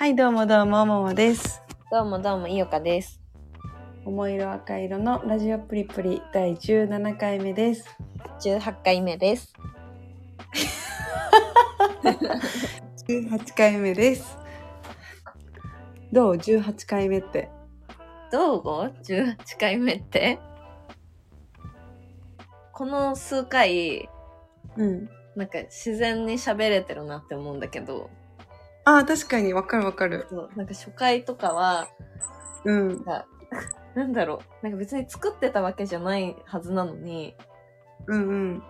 はい、どうもどうも、ももです。どうもどうも、いよかです。桃色赤色のラジオプリプリ第17回目です。18回目です。18回目です。どう ?18 回目って。どう？ご ?18 回目って？この数回、うん。なんか自然に喋れてるなって思うんだけど、ああ、確かにわかるわかる。そうなんか初回とかは、うんなん。か なんだろう、なんか別に作ってたわけじゃないはずなのに、うんうん。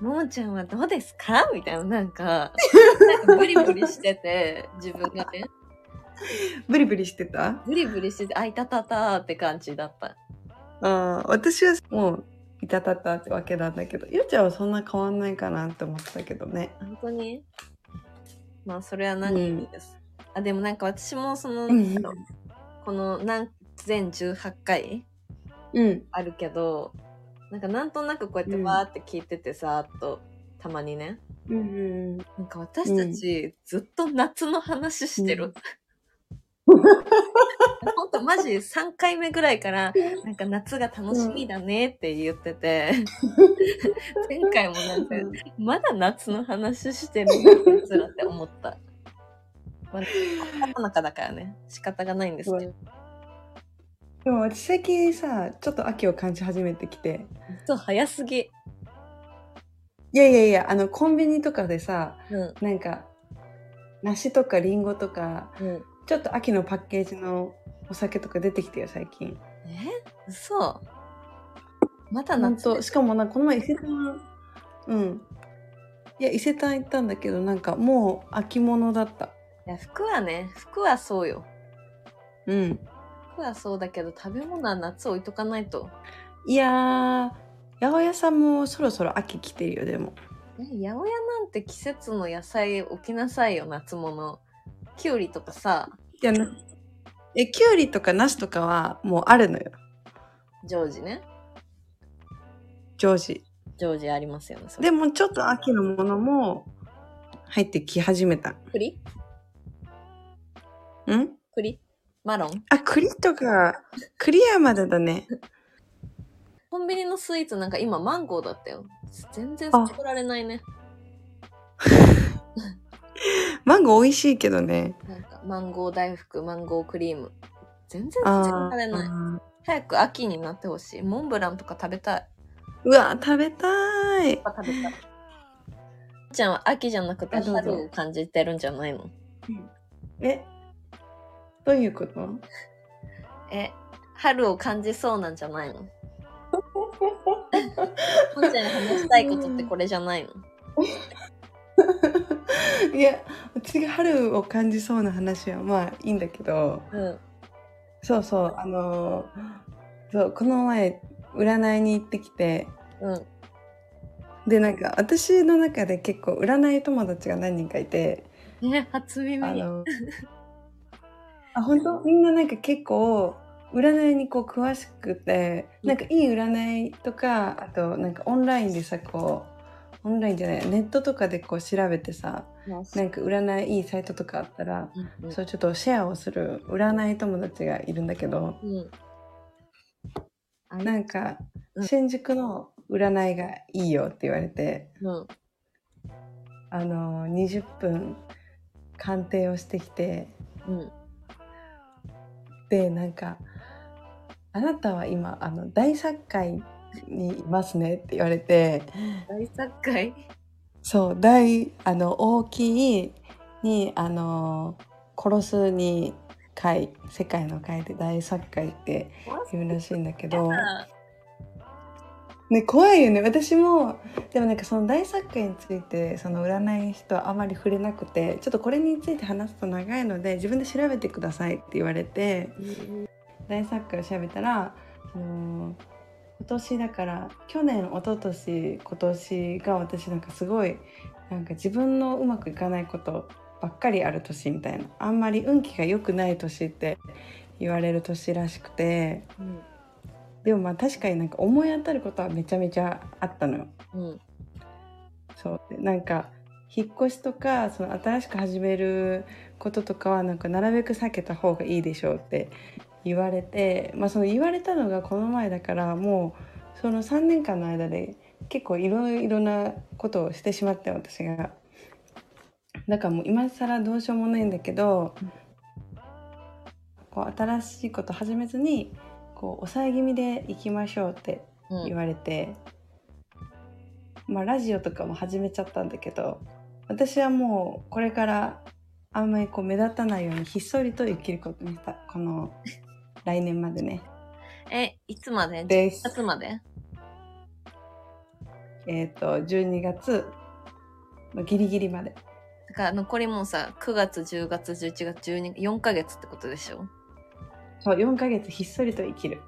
ももちゃんはどうですか？みたいな、なんか、なんかブリブリしてて、自分がね、ブリブリしてた？ブリブリしてて、あいたたたーって感じだった。ああ、私はもう、いたたったってわけなんだけど、ゆうちゃんはそんな変わんないかなって思ってたけどね。本当に？まあそれは何よりです、あでもなんか私もその、うんこの何全18回うん。あるけどなんかなんとなくこうやってうん。バーって聞いててさ、ーっとたまにね。うんうん。なんか私たちずっと夏の話してる、ほんとマジ3回目ぐらいからなんか夏が楽しみだねって言ってて、前回もなんかまだ夏の話してるのつらって思った。まあ、世の中だからね、仕方がないんですけど。でも私最近さ、ちょっと秋を感じ始めてきて。そう、早すぎ。いやいやいや、あの、コンビニとかでさ、うん、なんか、梨とかリンゴとか、うん。ちょっと秋のパッケージのお酒とか出てきてよ、最近。え？嘘まだほん夏としかもなんかこの前伊勢丹、うん。いや、伊勢丹行ったんだけど、なんかもう秋物だった。いや、服はね、服はそうよ。うん。服はそうだけど、食べ物は夏置いとかないと。いやー、八百屋さんもそろそろ秋来てるよ、でも。え、八百屋なんて季節の野菜置きなさいよ、夏物。きゅうりとかさ、いや、なえ、きゅうりとか梨とかはもうあるのよ、常時ね。常時。常時ありますよね。でもちょっと秋のものも入ってき始めた。栗？ん？栗？マロン？あ、栗とか、栗はまだだね。コンビニのスイーツなんか今マンゴーだったよ。全然捨てられないね。マンゴー美味しいけどね。マンゴー大福、マンゴークリーム。全然捨てあられない。ー早く秋になってほしい。モンブランとか食べたい。うわ、食べたい。食べたい。ちゃんは秋じゃなくて春を感じてるんじゃないの？え、どういうこと？え、春を感じそうなんじゃないの？ほんちゃんに話したいことってこれじゃないの？いや、私が春を感じそうな話はまあいいんだけど、うん。そうそう、あのーそう、この前、占いに行ってきて、うん。で、なんか私の中で結構占い友達が何人かいて、ね、初耳。あの、あ、本当？みんななんか結構、占いにこう詳しくて、なんかいい占いとか、あとなんかオンラインでさ、こう、オンラインじゃない、ネットとかでこう調べてさ、なんか占いいいサイトとかあったら、うんうんそうちょっとシェアをする占い友達がいるんだけど、うん。なんかうん新宿の占いがいいよって言われて、うん。あの、20分鑑定をしてきて、うん。でなんか「あなたは今あの大作界にいますね」って言われて。大作会そう大あの大きいにあの殺すに界世界の界で大作界って言うらしいんだけど、ね、怖いよね。私もでもなんかその大作界についてその占い師とはあまり触れなくてちょっとこれについて話すと長いので自分で調べてくださいって言われて。大作家を調べたら、あのー今年だから去年一昨年今年が私なんかすごいなんか自分のうまくいかないことばっかりある年みたいなあんまり運気が良くない年って言われる年らしくてうん。でもまあ確かになんか思い当たることはめちゃめちゃあったのよ。うん。そうでなんか引っ越しとかその新しく始めることとかはなんかなるべく避けた方がいいでしょうって言われて、まあ、その言われたのがこの前だからもうその3年間の間で結構いろいろなことをしてしまって私が。だからもう今更どうしようもないんだけどこう新しいこと始めずにこう抑え気味でいきましょうってうん言われて、まあラジオとかも始めちゃったんだけど私はもうこれからあんまりこう目立たないようにひっそりと生きることにしたこの来年までね。え、いつまで？で ?10 月まで？えっ、と12月まあギリギリまで。だから残りもうさ、9月、10月、11月、12、4ヶ月ってことでしょ？そう4ヶ月ひっそりと生きる。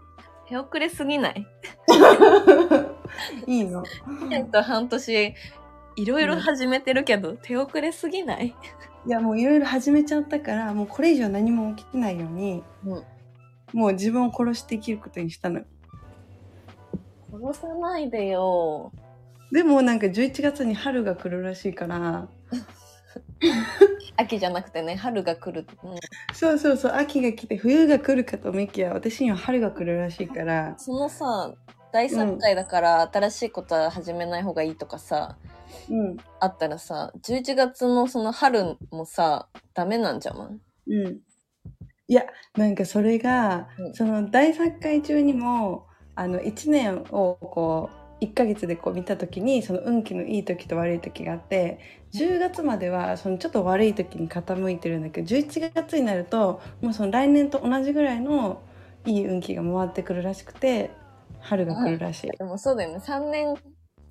手遅れすぎない？いいの。1年と半年、いろいろ始めてるけど、手遅れすぎない？いやもういろいろ始めちゃったからもうこれ以上何も起きてないようにうん。もう自分を殺して生きることにしたの。殺さないでよ。でもなんか11月に春が来るらしいから。秋じゃなくてね、春が来る。うん。そうそうそう秋が来て冬が来るかと思いきや私には春が来るらしいから。そのさ、大作会だから新しいことは始めない方がいいとかさ、うん。あったらさ、11月のその春もさ、ダメなんじゃんうんいやなんかそれが、うんその大作会中にもあの1年をこう1ヶ月でこう見た時にその運気のいい時と悪い時があって10月まではそのちょっと悪い時に傾いてるんだけど11月になるともうその来年と同じぐらいのいい運気が回ってくるらしくて春が来るらしい。でもそうだよね。3年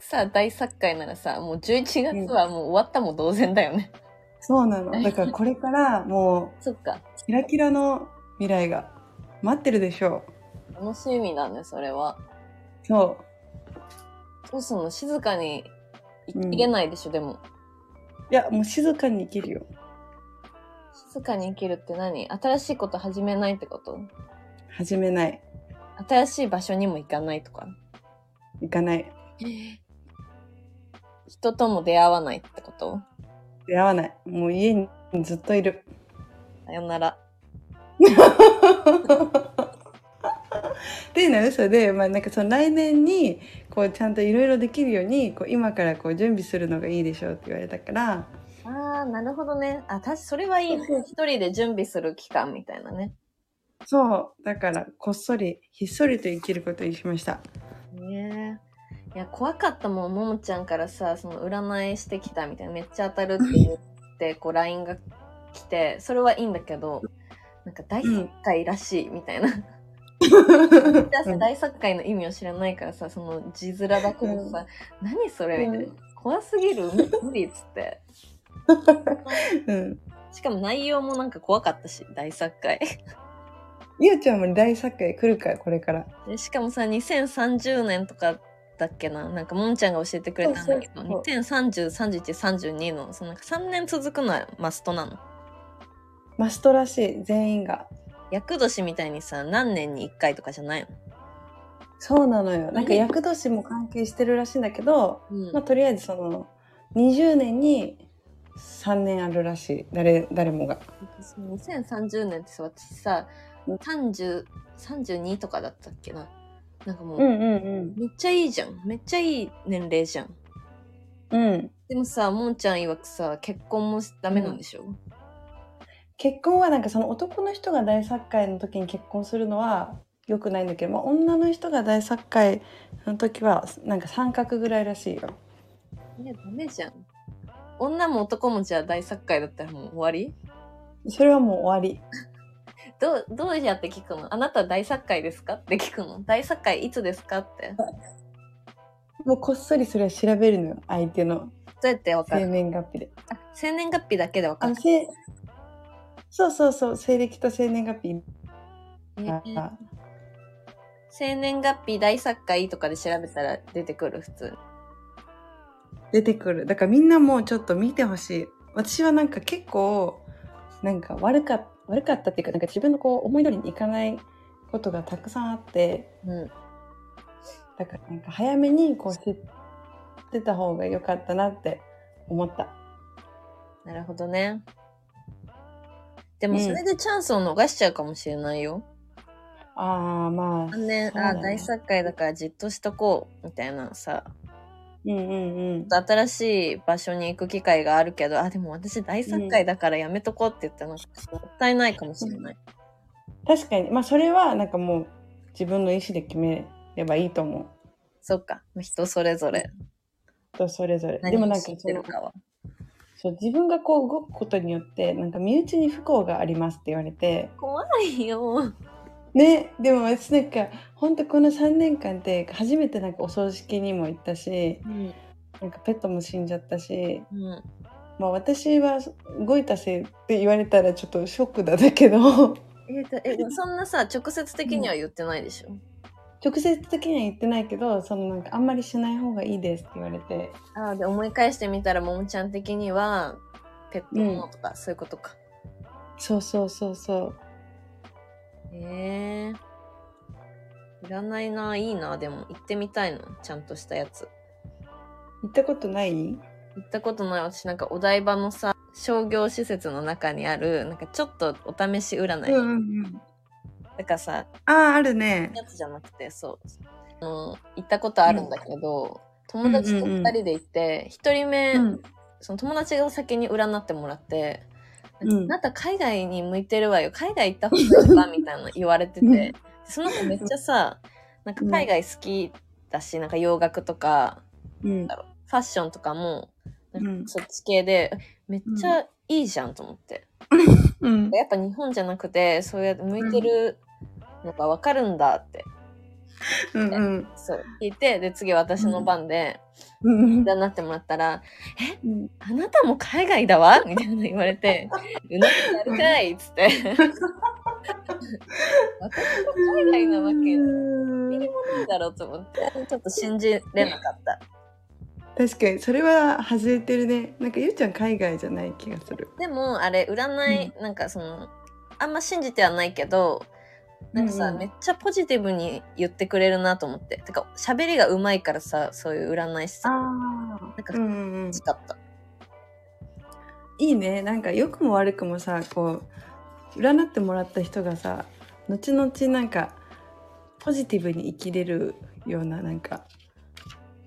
さ、大作会ならさ、もう11月はもう終わったも同然だよね。そうなの だからこれからもそっか。うキラキラの未来が待ってるでしょ楽しみだね、それは。う。そうどうすんの静かにいうんいけないでしょ、でも。いやもう静かに生きるよ静かに生きるって何？新しいこと始めないってこと？始めない新しい場所にも行かないとか？行かない人とも出会わないってこと？出会わないもう家にずっといるさよなら。っていうのは嘘で、まあ、なんかその来年にこうちゃんといろいろできるようにこう今からこう準備するのがいいでしょうって言われたからああ、なるほどね。あ、たし、それはいい。一人で準備する期間みたいなね。そうだからこっそりひっそりと生きることにしましたねえ。いや、怖かったもん、ももちゃんからさ、その占いしてきたみたいな、めっちゃ当たるって言って、こう、LINE が来て、それはいいんだけど、なんか大作会らしいみたいな。大作会の意味を知らないからさ、その字面だけどさ、何それみたいな。怖すぎる？無理っつって。うんしかも内容もなんか怖かったし、大作会。ゆうちゃんも大作会来るからこれからでしかもさ、2030年とかだっけな、なんかもんちゃんが教えてくれたんだけど、そうそう2030、31、32の、そのなんか3年続くのはマストなの？マストらしい全員が。厄年みたいにさ、何年に1回とかじゃないの？そうなのよ。なんか厄年も関係してるらしいんだけど、うん。まあ、とりあえずその20年に3年あるらしい。誰誰もが。その2030年ってさ、私さ、30、32とかだったっけな？なんかもう、うんうんめっちゃいいじゃん。めっちゃいい年齢じゃん。うんうんでもさ、もんちゃん曰くさ、結婚もダメなんでしょ、結婚はなんかその男の人が大作会の時に結婚するのは良くないんだけど、まあ、女の人が大作会の時はなんか三角ぐらいらしいよいや、ダメじゃん。女も男もじゃあ大作会だったらもう終わり？それはもう終わりどう、どうやって聞くの？あなた大作会ですか？って聞くの？大作会いつですか？って。どもうこっそりそれは調べるのよ相手の。うやってわか生る年月日で。あ、生年月日だけでわかる。そうそうそう西暦と生年月日。えが、ー。生年月日大作会とかで調べたら出てくる？普通。出てくる。だからみんなもちょっと見てほしい。私はなんか結構なんか悪か悪かったっていうかなんか自分のこう思い通りにいかないことがたくさんあってうん。だからなんか早めにこう知ってた方が良かったなって思ったなるほどね。でもうんそれでチャンスを逃しちゃうかもしれないよ。ああまああね、そうだねあ大作会だからじっとしとこう、みたいなさ。うんうんうん新しい場所に行く機会があるけど、あ、でも私大作会だからやめとこうって言ったらなんかもったいないかもしれない。確かにまあそれはなんかもう自分の意思で決めればいいと思うそっか。人それぞれ。人それぞれでもなんかそ。そう自分がこう動くことによってなんか身内に不幸がありますって言われて怖いよ。ねでも私なんか本当この3年間って初めてなんかお葬式にも行ったしうん。なんかペットも死んじゃったし、うん。まあ、私は動いたせいって言われたらちょっとショックだだけどえそんなさ、直接的には言ってないでしょ？直接的には言ってないけどそのなんかあんまりしない方がいいですって言われてああ、で、思い返してみたら、ももちゃん的には、ペットものとか、そういうことか。そうそうそうそうへえいらないな、いいな、でも、行ってみたいの。ちゃんとしたやつ。行ったことない？行ったことない。私なんかお台場のさ商業施設の中にあるなんかちょっとお試し占い、うんうんだからさあああるね。やつじゃなくてそう。あの行ったことあるんだけど、友達と2人で行って、1人目、うん。その友達が先に占ってもらって「うん。あなた海外に向いてるわよ。海外行った方がいいか」みたいな言われてて、うん。その子めっちゃさなんか海外好きだし、なんか洋楽とかうん。だろうファッションとかもなんかそっち系で、めっちゃいいじゃんと思って、うん。やっぱ日本じゃなくてそうやって向いてるのが分かるんだって、うんうん。そう。聞いてで次私の番でうん。だなってもらったらうん「あなたも海外だわ」みたいな言われて「うなぎやるかい」っつって。私が海外なわけないだろうと思って。ちょっと信じれなかった。確かにそれは外れてるね。なんかゆうちゃん海外じゃない気がする。でもあれ占い、なんかそのあんま信じてはないけどなんかさ、うんうん。めっちゃポジティブに言ってくれるなと思って。てか喋りがうまいからさそういう占い師さん。あなんかうんいいね。なんか良くも悪くもさこう占ってもらった人がさ後々なんかポジティブに生きれるようななんか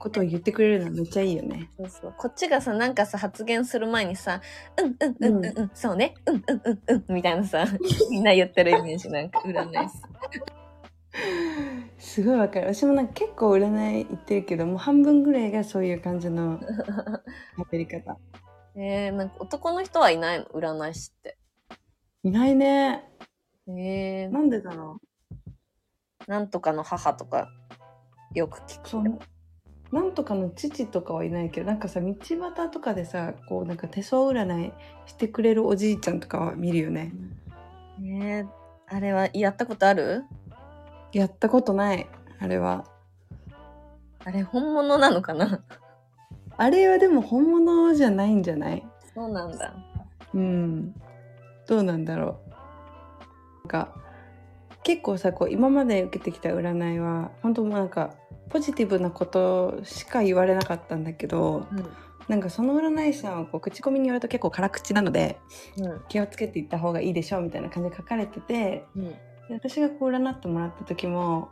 ことを言ってくれるのはめっちゃいいよね。そうそう。こっちがさなんかさ発言する前にさ「うんうんうんうんうん、そうね。うんうんうんうん」みたいなさ みんな言ってるイメージなんか占い師す。ごいわかる。私もなんか結構占い行ってるけどもう半分ぐらいがそういう感じの 喋り方。えー、なんか男の人はいないの？占い師って。いないね。え。ー、なんでだろなんとかの母とかよく聞くうそうなんとかの父とかはいないけどなんかさ道端とかでさこうなんか手相占いしてくれるおじいちゃんとかは見るよね。えー、あれはやったことある？やったことないあれは。あれ本物なのかな？あれはでも本物じゃないんじゃない？そうなんだ。うん。どうなんだろう。なんか結構さこう今まで受けてきた占いは本当もうなんかポジティブなことしか言われなかったんだけどうん。なんかその占い師さんはこう口コミによると結構辛口なのでうん。気をつけていった方がいいでしょうみたいな感じで書かれててうん。で私がこう占ってもらった時も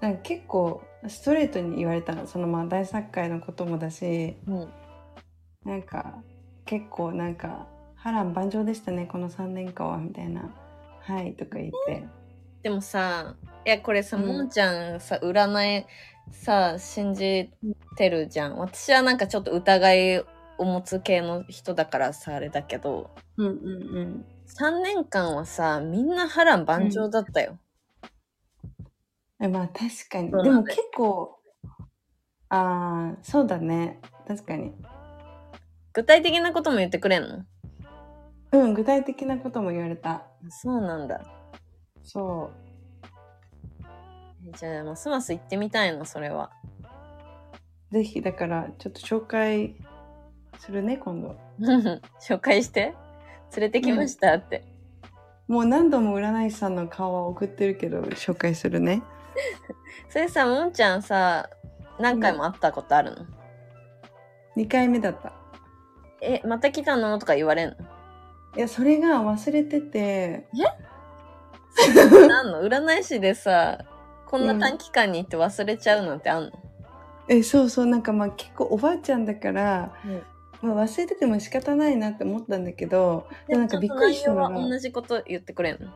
なんか結構ストレートに言われたのそのまあ大作会のこともだしうん。なんか結構なんか波乱万丈でしたねこの3年間はみたいな「はい」とか言ってでもさ、いや、これさ、うんもんちゃんさ、占いさ、信じてるじゃん。私はなんかちょっと疑いを持つ系の人だからさ、あれだけど、うんうんうん。3年間はさ、みんな波乱万丈だったよ。えまあ確かに。でも結構ああそうだね。確かに。具体的なことも言ってくれんの？うん具体的なことも言われた。そうなんだ。そえじゃあ、ますます行ってみたいな、それは。うぜひだからちょっと紹介するね今度。紹介して。連れてきましたって。もう何度も占い師さんの顔は送ってるけど紹介するね。それさ、もんちゃんさ、何回も会ったことあるの、2回目だった。え、また来たの？とか言われんの？いやそれが忘れてて。なんの？占い師でさ、こんな短期間に行って忘れちゃうのってあんの、えそうそう。なんかまあ結構おばあちゃんだから、まあ、忘れてても仕方ないなって思ったんだけどなんかびっくりしたのが同じこと言ってくれんの？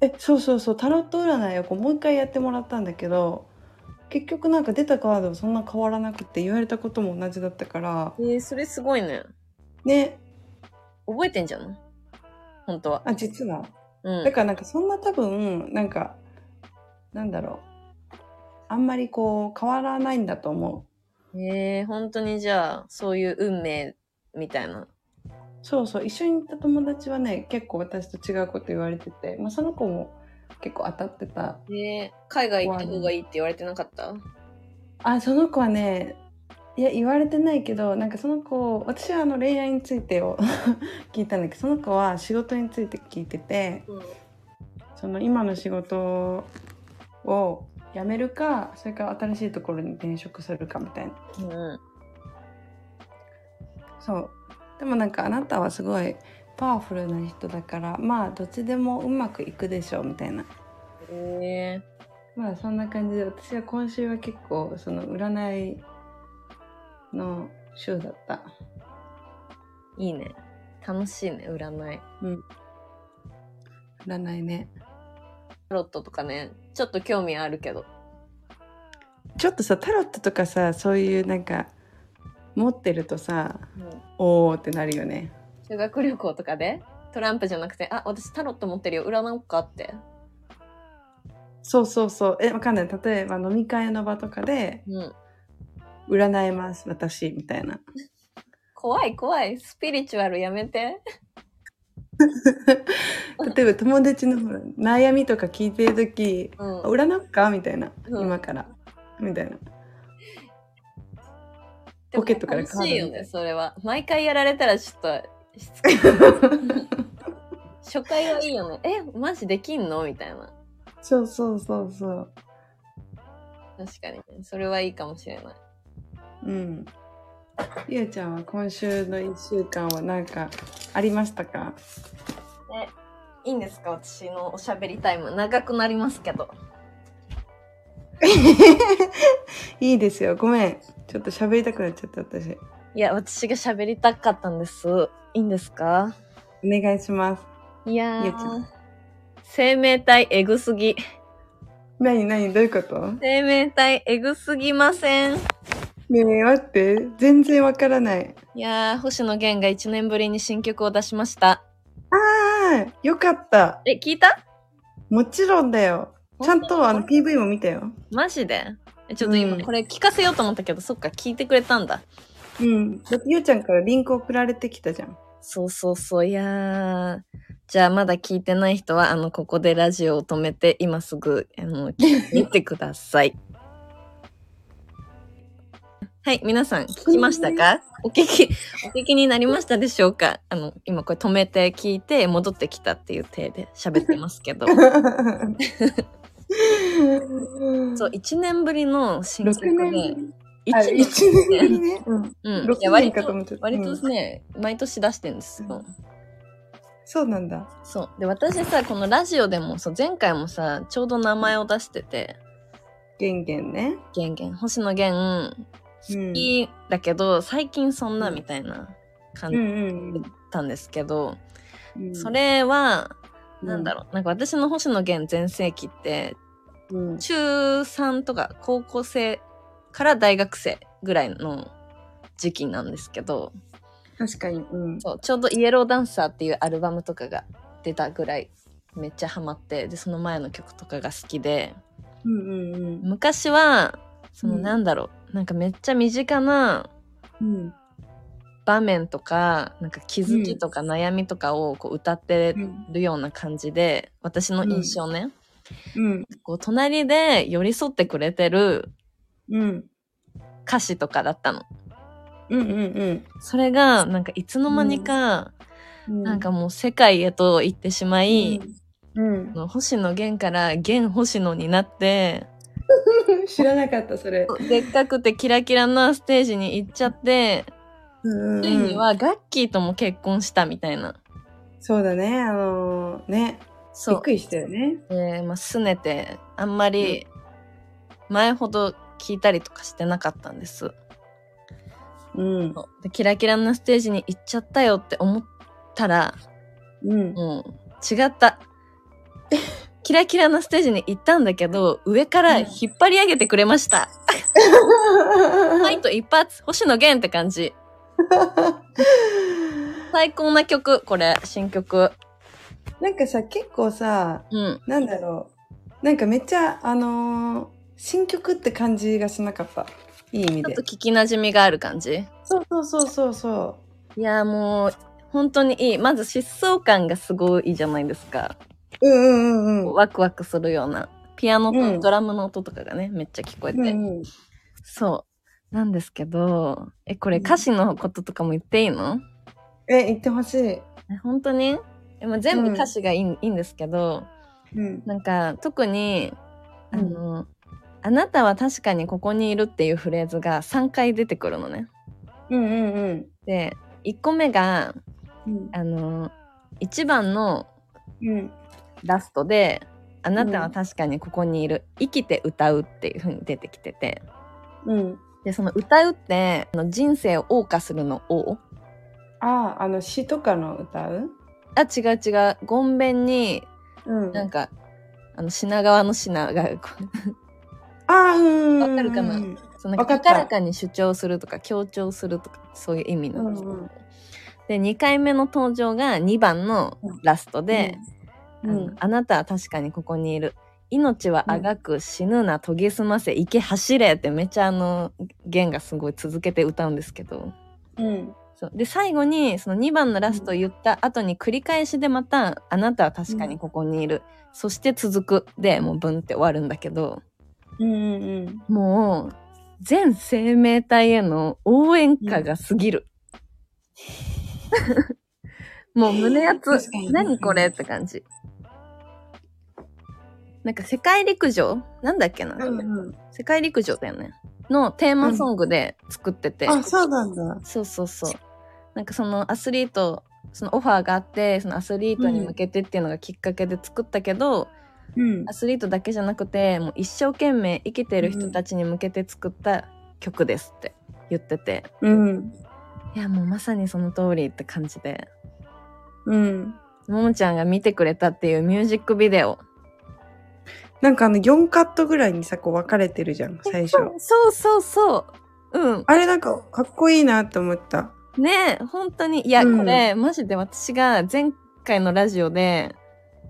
えそうそうそう。タロット占いをこうもう一回やってもらったんだけど結局なんか出たカードはそんな変わらなくて言われたことも同じだったから。えー、それすごいね。ね。覚えてんじゃん？本当は。あ実は？うん。だ。からなんかそんな多分なんかなんだろうあんまりこう変わらないんだと思うえー、本当にじゃあ、そういう運命みたいな。そうそう一緒に行った友達はね結構私と違うこと言われてて、まあ、その子も結構当たってたえー、海外行った方がいいって言われてなかった？あその子はねいや言われてないけどなんかその子私はあの恋愛についてを 聞いたんだけどその子は仕事について聞いててうん。その今の仕事を辞めるかそれから新しいところに転職するかみたいな。うん。そう。でもなんかあなたはすごいパワフルな人だからまあどっちでもうまくいくでしょうみたいな。え。まあそんな感じで私は今週は結構その占いの週だった。ー、いいね。楽しいね、占い。占いね。タロットとかね、ちょっと興味あるけど。ちょっとさタロットとかさそういうなんか持ってるとさうんおーってなるよね修学旅行とかでトランプじゃなくて、あ、私タロット持ってるよ、占おうかって。そうそうそうえわかんない例えば飲み会の場とかでうん。占えます私みたいな怖い怖い。スピリチュアルやめて。例えば友達の悩みとか聞いてる時うん。占うか？みたいな、うん今からみたいなポケットから楽しいよね、それは。毎回やられたらちょっと、しつこい 初回はいいよね。え、マジできんの？みたいな。そうそうそうそう確かにね。それはいいかもしれない。うんゆうちゃんは今週の1週間は何かありましたか？いいんですか？私のおしゃべりタイム。長くなりますけど。いいですよごめんちょっと喋りたくなっちゃった私いや、私が喋りたかったんです。いいんですか？お願いしますいや。生命体エグすぎ。何何どういうこと？生命体エグすぎません。ねえ待って全然わからないいやー、星野源が1年ぶりに新曲を出しました。ああよかった。え、聞いた？もちろんだよ。ちゃんとあの PV も見たよ。マジで？えちょっと今うん。これ聞かせようと思ったけど、そっか、聞いてくれたんだ。うん。だってゆうちゃんからリンク送られてきたじゃん。そうそうそう、いやー。じゃあまだ聞いてない人は、あの、ここでラジオを止めて、今すぐ、あの、聞いてください。はい、皆さん聞きましたか？お聞き、お聞きになりましたでしょうか？あの、今これ止めて聞いて戻ってきたっていう体で喋ってますけど。そう、1年ぶりの新曲6で年、一あ1年ぶりね、うん、うん。い6や割と割うん。とね、毎年出してるんですよ。そうなんだ。そう。で、私さ、このラジオでも、そう、前回もさ、ちょうど名前を出してて、ゲンゲンね。ゲンゲン、星野源、うん好きだけど、最近そんなみたいな感じうんうんだったんですけど、うん。それは、なんだろう、なんか私の星野源全盛期って、うん。中3とか高校生から大学生ぐらいの時期なんですけど、確かに。うん。そう、ちょうどイエローダンサーっていうアルバムとかが出たぐらいめっちゃハマって、で、その前の曲とかが好きで、うんうんうん。昔は、そのうん。なんだろう、なんかめっちゃ身近なうん。場面とか、なんか気づきとか悩みとかをこう歌ってうんるような感じで、私の印象ね、うん。こう隣で寄り添ってくれてるうん。歌詞とかだったの。うんうんそれが、なんかいつの間にか、うん。なんかもう世界へと行ってしまい、うん。あの星野源から源星野になって、知らなかったそれでっかくてキラキラなステージに行っちゃって、うんついにはガッキーとも結婚したみたいな。そうだね、あのーね、びそう。っくりしたよね。えー、まあ、拗ねて、あんまり前ほど聞いたりとかしてなかったんです。うん。で、キラキラなステージに行っちゃったよって思ったら、うん。もう、違った。キラキラなステージに行ったんだけど、上から引っ張り上げてくれました。ファイト一発、星野源って感じ。最高な曲、これ、新曲。なんかさ、結構さ、うん。なんだろう。なんかめっちゃ、あのー新曲って感じがしなかった。いい意味でちょっと。聞き馴染みがある感じ。そうそうそうそうそいや、もう、本当にいい。まず疾走感がすごいじゃないですか。う。うんうんうんうん。ワクワクするような。ピアノうんとドラムの音とかがね、めっちゃ聞こえて。うんうん、そう。なんですけど、え、これ歌詞のこととかも言っていいの？え、言ってほしい。え本当に？えまあ全部歌詞がいい,、いいんですけど、うん。なんか特に、あうんの、あなたは確かにここにいるっていうフレーズが3回出てくるのね。うんうんうん。で、1個目が、うんあの、1番のうん。ラストで、あなたは確かにここにいる。生きて歌うっていう風に出てきてて。うん。で、その歌うって、あの人生を謳歌するのを、ああ、あの詩とかの歌う？あ、違う違う。ごんべんに、うん。なんか、あの、品川の品が、ああ、うん。わかるかな？うんその高らかに主張するとか強調するとかそういう意味なんですけど、うんうん。で2回目の登場が2番のラストで、うんあのあなたは確かにここにいる。命はあがく、死ぬな研ぎ澄ませ行け走れってめっちゃあの弦がすごい続けて歌うんですけど。うん。そう。で最後にその2番のラストを言った後に繰り返しでまたあなたは確かにここにいる、そして続く。でもうブンって終わるんだけど。うんうんもう全生命体への応援歌が過ぎる。もう胸熱。何これって感じ。なんか世界陸上？なんだっけな、うん。うんうん。世界陸上だよね。のテーマソングで作ってて。あ、そうなんだ。そうそうそう。なんかそのアスリート、そのオファーがあって、そのアスリートに向けてっていうのがきっかけで作ったけど、うんア。スリートだけじゃなくて、もう一生懸命生きてる人たちに向けて作った曲ですって言ってて、うん。いやもうまさにその通りって感じで、うん。ももちゃんが見てくれたっていうミュージックビデオ。なんかあの4カットぐらいにさ、こう分かれてるじゃん、最初。そうそうそう。うん。あれなんかかっこいいなって思った。ねえ、本当に。いや、うんこれ、マジで私が前回のラジオで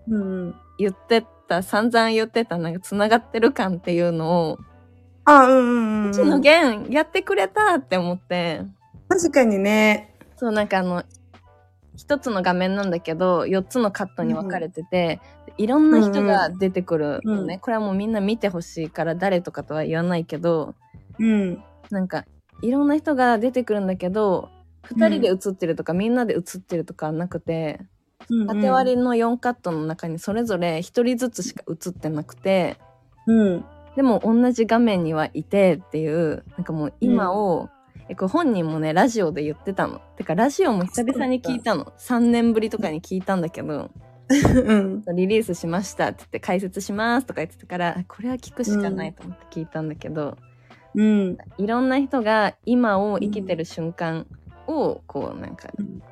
うん。言ってた、散々言ってた、なんか繋がってる感っていうのを、あ、うんうんうん。うちの弦やってくれたって思って、確かにね。そう、なんかあの、一つの画面なんだけど、四つのカットに分かれてて、いろんな人が出てくるのね。うんこれはもうみんな見てほしいから誰とかとは言わないけど、うん。なんか、いろんな人が出てくるんだけど、二人で映ってるとか、みんなで映ってるとかはなくて、縦割りの4カットの中にそれぞれ一人ずつしか映ってなくて、うん。でも同じ画面にはいてっていう、なんかもう今を、えこれ本人もね、ラジオで言ってたの。てか、ラジオも久々に聞いたの。3年ぶりとかに聞いたんだけど、うん。リリースしましたって言って解説しますとか言ってたから、これは聞くしかないと思って聞いたんだけど、うん。いろんな人が今を生きてる瞬間を、こうなんか、うん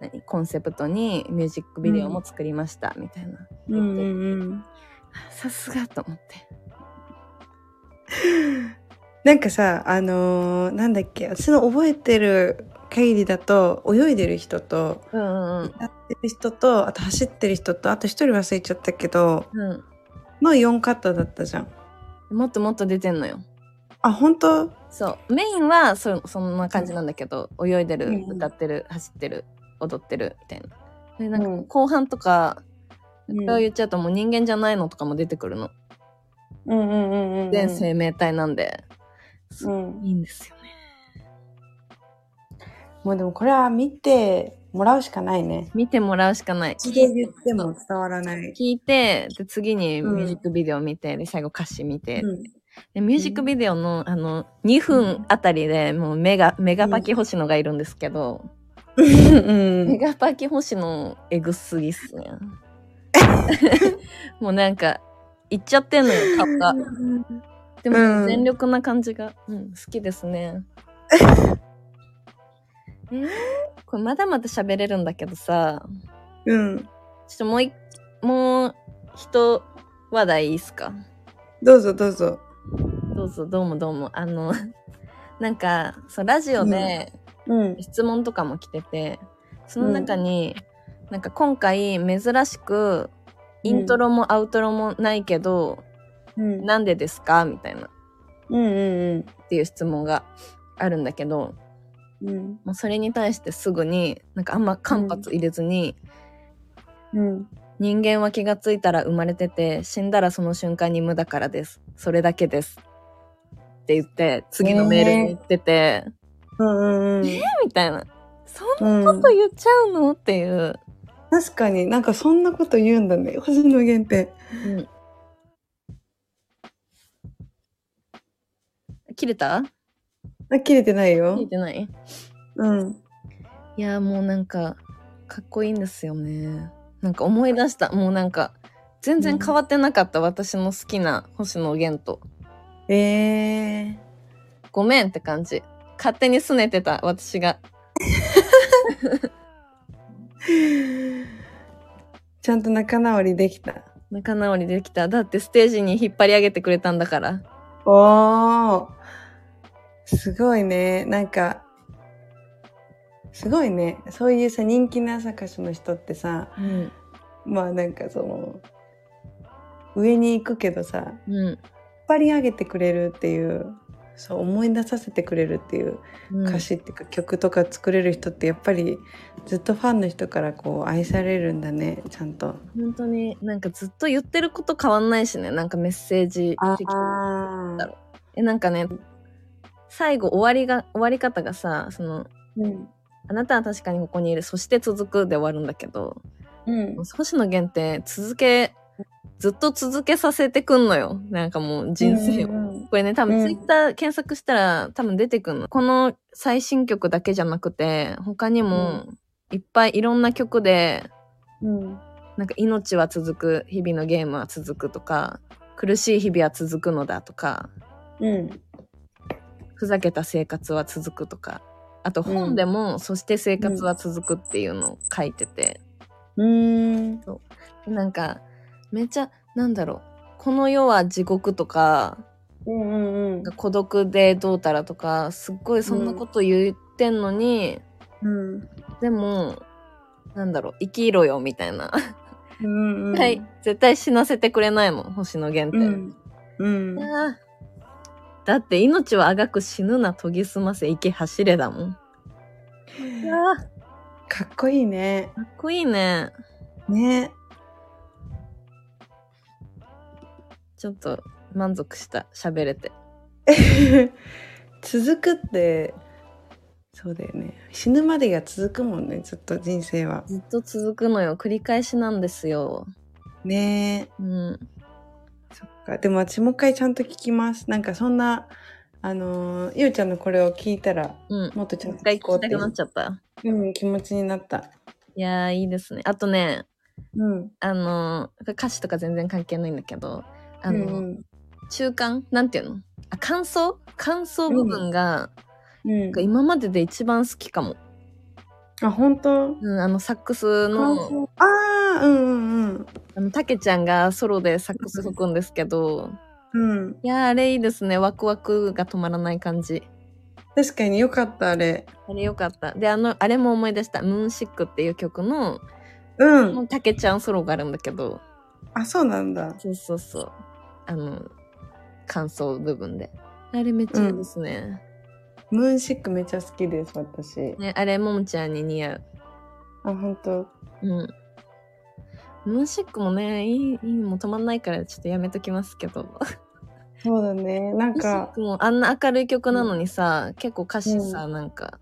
何？コンセプトにミュージックビデオも作りました、みたいな。うんうんさすがと思って。なんかさ、あのーなんだっけ、私の覚えてる限りだと、泳いでる人と、うんうん歌ってる人と、あと走ってる人と、あと一人忘れちゃったけど、うん。の4カットだったじゃん。うん。もっともっと出てんのよ。あ、本当？そう。メインはそそんな感じなんだけど、泳いでる、うん歌ってる、走ってる、踊ってる、みたいな。で、なんうんか後半とか、うんこれを言っちゃうともう人間じゃないのとかも出てくるの。うんうんうんうん。全生命体なんで。うん。いいんですよね。もうでもこれは見てもらうしかないね。見てもらうしかない。口で言っても伝わらない。聞いて、で、次にミュージックビデオ見て、で、最後歌詞見て、うん。でミュージックビデオの、あの、2分あたりでもうメガ、メガパキ星野がいるんですけど、うメん。ガパキ星野エグすぎっすね。もうなんか、いっちゃってんのよ、顔が。でも、うん全力な感じが、うん、好きですね。え ー、これまだまだ喋れるんだけどさ、うん。ちょっともうい、もう、一話題いいっすか？どうぞどうぞ。どうぞ、どうもどうも。あの、なんか、そう、ラジオでうん。質問とかも来てて、その中に、なんか今回珍しく、イントロもアウトロもないけど、うん。なんでですか？みたいな、っうんうんていう質問があるんだけど、うん。もうそれに対してすぐに、なんかあんま間髪入れずに、うん。人間は気がついたら生まれてて、死んだらその瞬間に無だからです。それだけです。って言って、次のメールに言ってて、うんうんうん。みたいな。そんうんなこと言っちゃうの？っていう。確かになんかそんなこと言うんだね。星野源って。うん切れた？あ、切れてない切れよ。てない？うん。いや、もうなんか、かっこいいんですよね。なんか思い出した。もうなんか、全然変わってなかった、私の好きな星野源と。ええごめんって感じ。勝手に拗ねてた、私が。ちゃんと仲直りできた。仲直りできた。だってステージに引っ張り上げてくれたんだから。おー。すごいね。なんか、すごいね。そういうさ、人気なさ歌手の人ってさ、うん。まあなんかその、上に行くけどさ、うん。引っ張り上げてくれるっていう、そう思い出させてくれるっていううん歌詞っていうか、曲とか作れる人ってやっぱりずっとファンの人からこう愛されるんだね、ちゃんと。本当になんかずっと言ってること変わんないしね。なんかメッセージ的あだろえ、なんかね、最後終わりが、終わり方がさ、その、うん。あなたは確かにここにいる、そして続くで終わるんだけど、うん。星野源って続け、ずっと続けさせてくんのよ。なんかもう人生を。うんこれね、多分うんツイッター検索したら多分出てくんの。この最新曲だけじゃなくて、他にもいっぱいいろんな曲で、うん。なんか命は続く、日々のゲームは続くとか、苦しい日々は続くのだとか、うん。ふざけた生活は続くとか、あと本でも、そして生活は続くっていうのを書いてて、うーん。なんか、めっちゃ、なんだろう、この世は地獄とか、うんうんうん。孤独でどうたらとか、すっごいそんなこと言ってんのに、うん。でも、なんだろう、生きろよみたいな。うんうん。はい。絶対死なせてくれないもん、星野源って。うん。うん。だって命はあがく死ぬな研ぎ澄ませ生き走れだもん。あ かっこいいね。かっこいいね。ね。ちょっと満足した。喋れて。続くって、そうだよね。死ぬまでが続くもんね、ずっと人生は。ずっと続くのよ。繰り返しなんですよ。ねえ。うん。そっか。でも私もう一回ちゃんと聞きます。なんかそんな、あのーゆうちゃんのこれを聞いたら、うん。もっとちゃんと聞こうって聞きたくなっちゃった。うん、気持ちになった。いやー、いいですね。あとね、うん。あのー歌詞とか全然関係ないんだけど、あの、うん中間？なんていうの？あ、感想？感想部分が、うん。なんか今までで一番好きかも。あ、本当？うん、あの、サックスの、ああ、うんうんうん。あの、たけちゃんがソロでサックス吹くんですけど、うん。いやー、あれいいですね。ワクワクが止まらない感じ。確かによかった、あれ。あれよかった。で、あの、あれも思い出した。ムーンシックっていう曲の、うん。たけちゃんソロがあるんだけど、あ、そうなんだ。そうそうそう。あの、感想部分で。あれめっちゃいいですね。ムーンシックめっちゃ好きです、私。ね、あれ、ももちゃんに似合う。あ、本当。うん。ムーンシックもね、いい、いいのも止まんないからちょっとやめときますけど。そうだね。なんか、クもあんな明るい曲なのにさ、結構歌詞さ、なんか、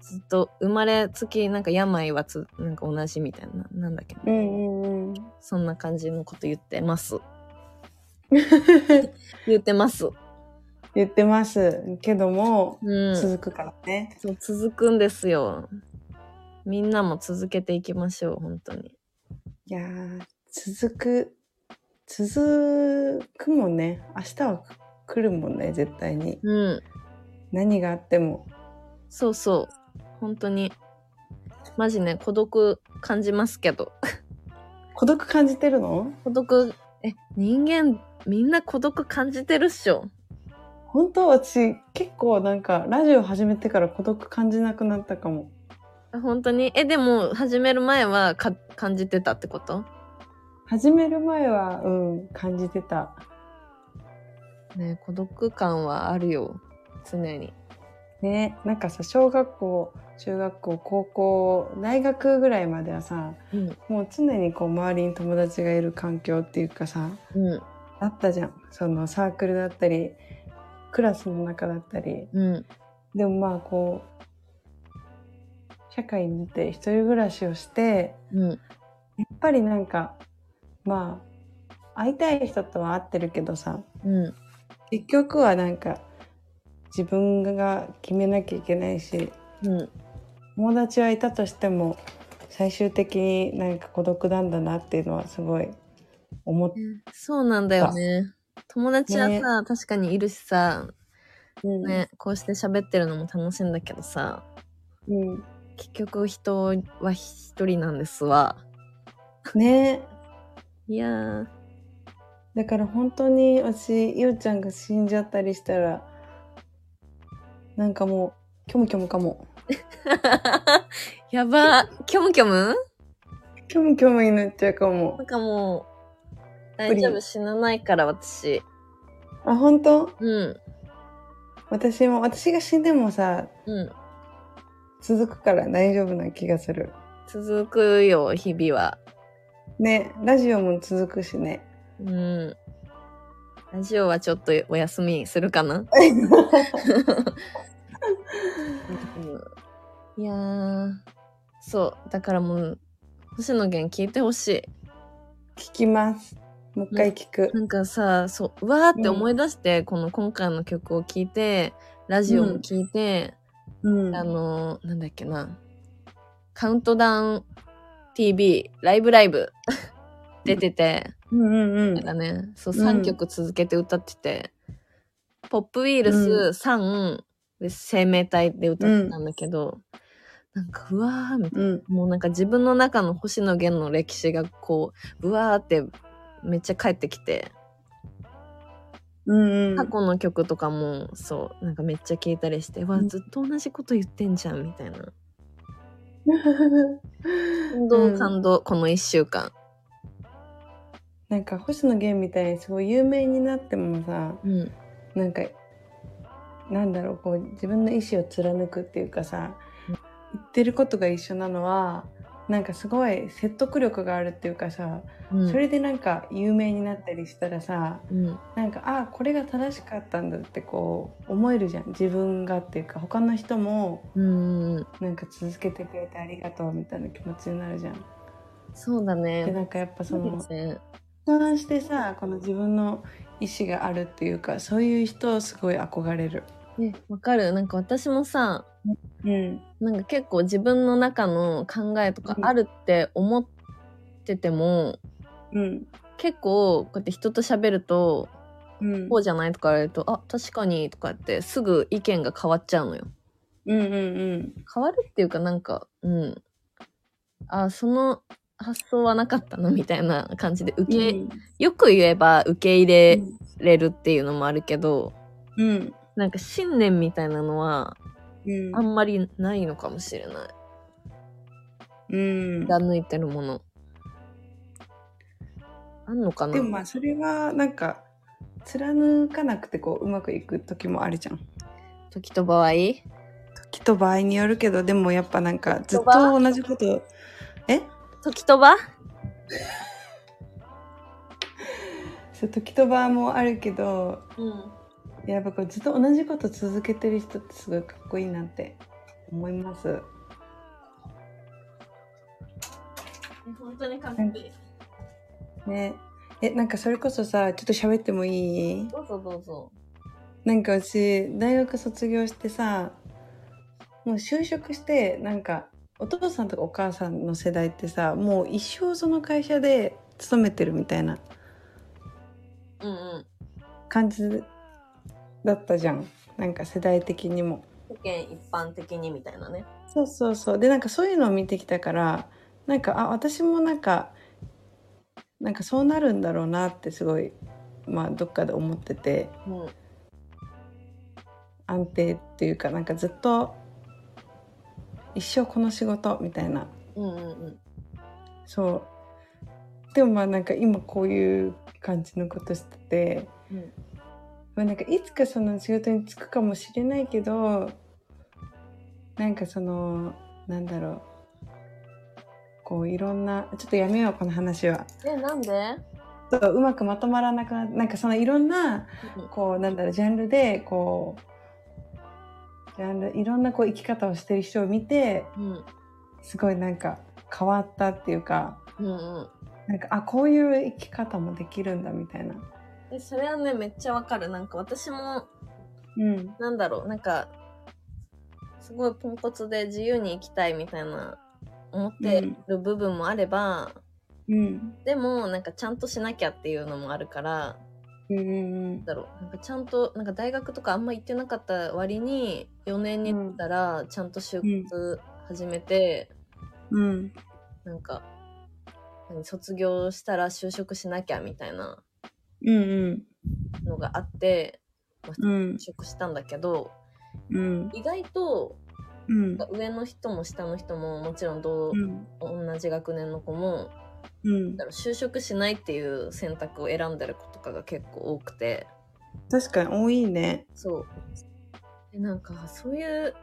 ずっと生まれつき、なんか病はつ、なんか同じみたいな、なんだっけど、うんうんうん。そんな感じのこと言ってます。言ってます。言ってますけども、うん。続くからね。そう、続くんですよ。みんなも続けていきましょう、本当に。いやー、続く、続くもんね。明日は来るもんね、絶対に。うん。何があっても。そうそう。本当に。マジね、孤独感じますけど。孤独感じてるの？孤独、え、人間、みんな孤独感じてるっしょ？本当私結構なんかラジオ始めてから孤独感じなくなったかも。あ本当に？え、でも、始める前はか感じてたってこと？始める前は、うん、感じてた。ね孤独感はあるよ。常に。ね、なんかさ、小学校、中学校、高校、大学ぐらいまではさ、うん。もう常にこう周りに友達がいる環境っていうかさ、うん。あったじゃん。そのサークルだったり、クラスの中だったり。うん。でもまあこう、社会に出て一人暮らしをして、うん。やっぱりなんか、まあ、会いたい人とは会ってるけどさ、うん。結局はなんか、自分が決めなきゃいけないし、うん。友達はいたとしても、最終的になんか孤独なんだなっていうのはすごい思っそうなんだよね。友達はさ、ね確かにいるしさ、うんね、こうして喋ってるのも楽しいんだけどさ、うん。結局人は一人なんですわ。ねいやー。だから本当に私、ゆうちゃんが死んじゃったりしたら、なんかもう、キョムキョムかも。やば。キョムキョム？キョムキョムになっちゃうかもな。んかもう、大丈夫、死なないから私。あ、本当？うん。私も、私が死んでもさ、うん。続くから大丈夫な気がする。続くよ、日々は。ね、ラジオも続くしね。うん。ラジオはちょっとお休みするかな？いやー、そう。だからもう、星野源聞いてほしい。聞きます。もう一回聞く。なんかさ、そう、うわーって思い出して、この今回の曲を聴いて、ラジオも聴いて、うん。あのー、なんだっけな、カウントダウン TV、ライブライブ出てて、うんうんうんなん。かね、そう、うん3曲続けて歌ってて、ポップウィールうス、サン、で、生命体で歌ってたんだけど、なんか、うわーみたいな。うん。もうなんか自分の中の星野源の歴史がこう、ぶわーってめっちゃ帰ってきて、うんうん。過去の曲とかもそう、なんかめっちゃ聴いたりして、わ、うんずっと同じこと言ってんじゃん、みたいな。感動、うん感動、この一週間。なんか星野源みたいにすごい有名になってもさうん。なんかなんだろうこう自分の意思を貫くっていうかさ、うん言ってることが一緒なのはなんかすごい説得力があるっていうかさ、うん。それでなんか有名になったりしたらさうん。なんかああこれが正しかったんだってこう思えるじゃん自分がっていうか他の人もうん。なんか続けてくれてありがとうみたいな気持ちになるじゃん。そうだでね。なんかやっぱその。相談してさこの自分の意思があるっていうかそういう人すごい憧れる。ね、わかる。なんか私もさ、うん。なんか結構自分の中の考えとかあるって思ってても、うん。結構こうやって人と喋ると、うん。こうじゃないとか言われると、あ、確かにとかってすぐ意見が変わっちゃうのよ。うんうん。変わるっていうかなんか、うん。あ、その発想はなかったのみたいな感じで受け、うん。よく言えば受け入れれるっていうのもあるけど、うんなんか信念みたいなのはうんあんまりないのかもしれない。うん貫いてるもの。あんのかな？でもまあそれはなんか貫かなくてこううまくいく時もあるじゃん。時と場合？時と場合によるけどでもやっぱなんかずっ時と同じことえ？時と場？そう時と場合もあるけどうん。やっぱこうずっと同じこと続けてる人ってすごいかっこいいなって思います。本当に完璧璧。ねえなんかそれこそさちょっと喋ってもいい？どうぞどうぞ。なんか私大学卒業してさもう就職してなんかお父さんとかお母さんの世代ってさもう一生その会社で勤めてるみたいなうんうん。感じだったじゃんなんか世代的にも。世間一般的にみたいなね。そうそうそうでなんかそういうのを見てきたからなんかあ私もなんかなんかそうなるんだろうなってすごいまあどっかで思っててうん。安定っていうかなんかずっと一生この仕事みたいなうんうんうん。そうでもまあなんか今こういう感じのことしてて、うんまあ、なんかいつかその仕事に就くかもしれないけどなんかそのなんだろうこういろんなちょっとやめようこの話はえ、なんで？そううまくまとまらなくななんかそのいろんなこうなんだろうジャンルでこうジャンルいろんなこう生き方をしてる人を見てうん。すごいなんか変わったっていうかうんうん。なんかあこういう生き方もできるんだみたいな。え、それはね、めっちゃわかる。なんか私も、うん。なんだろう、なんか、すごいポンコツで自由に生きたいみたいな思ってる部分もあれば、うん。でもなんかちゃんとしなきゃっていうのもあるから、うんだろう、なんかちゃんと、なんか大学とかあんま行ってなかった割に、4年になったらちゃんと就活始めて、うん。なんか、何卒業したら就職しなきゃみたいなうんのがあって、まあうん。就職したんだけど、うん。意外とうん。上の人も下の人ももちろんどう、うん。同じ学年の子もうん。だろう就職しないっていう選択を選んでる子とかが結構多くて。確かに多いね。そう。でなんかそういう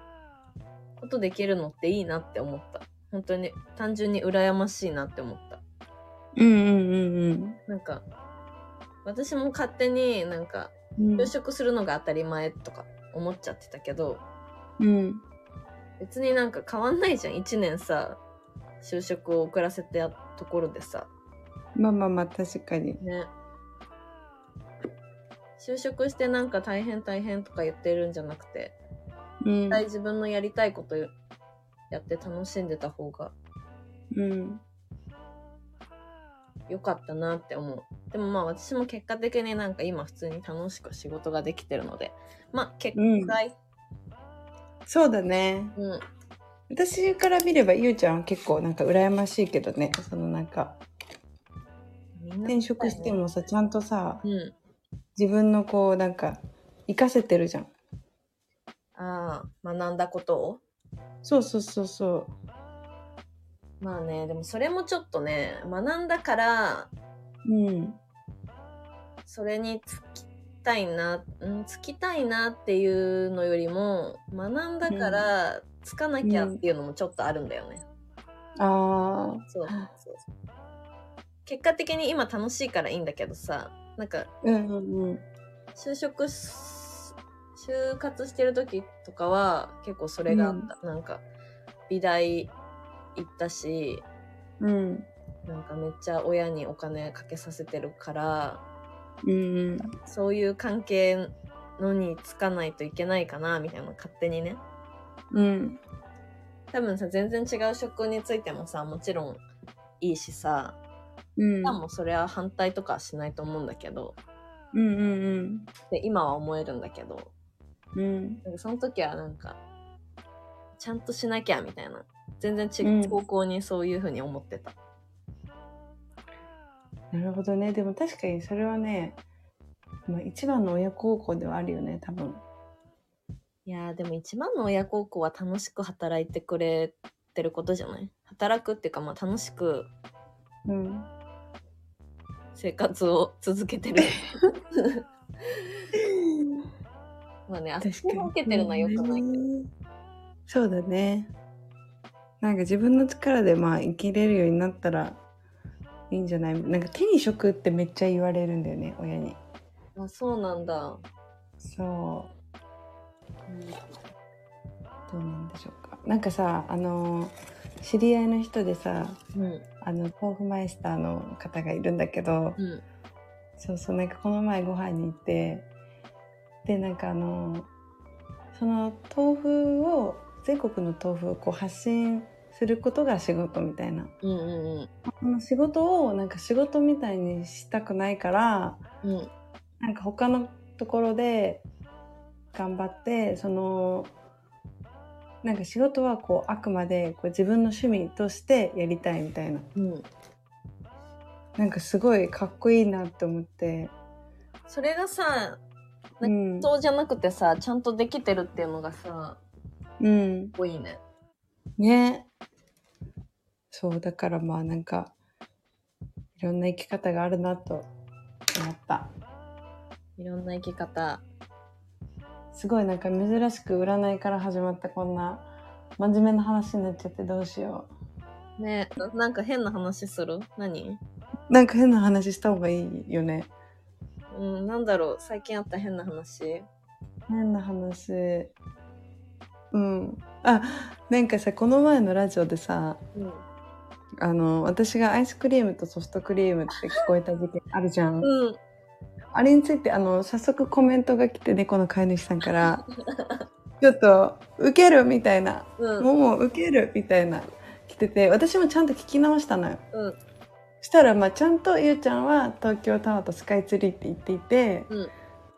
ことできるのっていいなって思った。本当に単純に羨ましいなって思った。うんうんうん。なんか私も勝手になんかうん。就職するのが当たり前とか思っちゃってたけどうん。別になんか変わんないじゃん。1年さ就職を遅らせてやところでさ。まあまあまあ確かに。ね。就職してなんか大変大変とか言ってるんじゃなくてうん。絶対自分のやりたいことやって楽しんでた方がうん良かったなって思う。でもまあ私も結果的になんか今普通に楽しく仕事ができてるので。まあ結うん。そうだね。うん。私から見ればゆうちゃんは結構なんか羨ましいけどね。そのなんか転職してもさちゃんとさうん。自分のこうなんか活かせてるじゃん。ああ学んだことを？そうそうそうそまあねでもそれもちょっとね学んだからう。うん。それにつきたいな、うん、つきたいなっていうのよりも学んだからつかなきゃっていうのもちょっとあるんだよね。ああそうそう。結果的に今楽しいからいいんだけどさなんかうんうんうん。就職し就活してる時とかは結構それがあった、なんか美大行ったしうん。なんかめっちゃ親にお金かけさせてるからうんうん。そういう関係のにつかないといけないかなみたいな勝手にね。うん。多分さ全然違う職についてもさもちろんいいしさうん。もそれは反対とかはしないと思うんだけどうんうん。で今は思えるんだけどうん。なんかその時はなんかちゃんとしなきゃみたいな全然違ううん。方向にそういうふうに思ってた、なるほどね。でも確かにそれはね、まあ、一番の親孝行ではあるよね多分。いやーでも一番の親孝行は楽しく働いてくれてることじゃない？働くっていうかまあ楽しくうん。生活を続けてる。まあね、あそこを受けてるのは良くないけど。そうだねなんか自分の力でまあ生きれるようになったらいいんじゃない？なんか手に職ってめっちゃ言われるんだよね親にあ、そうなんだ。そうどうなんでしょうかなんかさあの知り合いの人でさうん。あの豆腐マイスターの方がいるんだけどうん。そうそうなんかこの前ご飯に行ってでなんかあのその豆腐を全国の豆腐をこう発信することが仕事みたいなうんうんその仕事をなんか仕事みたいにしたくないからうん。うん。なんか他のところで頑張ってそのなんか仕事はこうあくまでこう自分の趣味としてやりたいみたいなうん。なんかすごいかっこいいなって思って、それがさ、うなんん、そうじゃなくてさ、ちゃんとできてるっていうのがさ、うんかっこいいね。ねそうだからまあなんかいろんな生き方があるなと思った。いろんな生き方。すごいなんか珍しく占いから始まったこんな真面目な話になっちゃってどうしよねななんか変な話する？何？うなんか変な話した方がいいよね。うん、なんだろう。最近あった変な話？変な話。うん。あなんかさこの前のラジオでさうん。あの私がアイスクリームとソフトクリームって聞こえた時期あるじゃんうん。あれについてあの早速コメントが来て猫の飼い主さんからちょっと受けるみたいなうん。もも受けるみたいな来てて私もちゃんと聞き直したのようん。したらまあちゃんとゆうちゃんは東京タワーとスカイツリーって言っていて、うん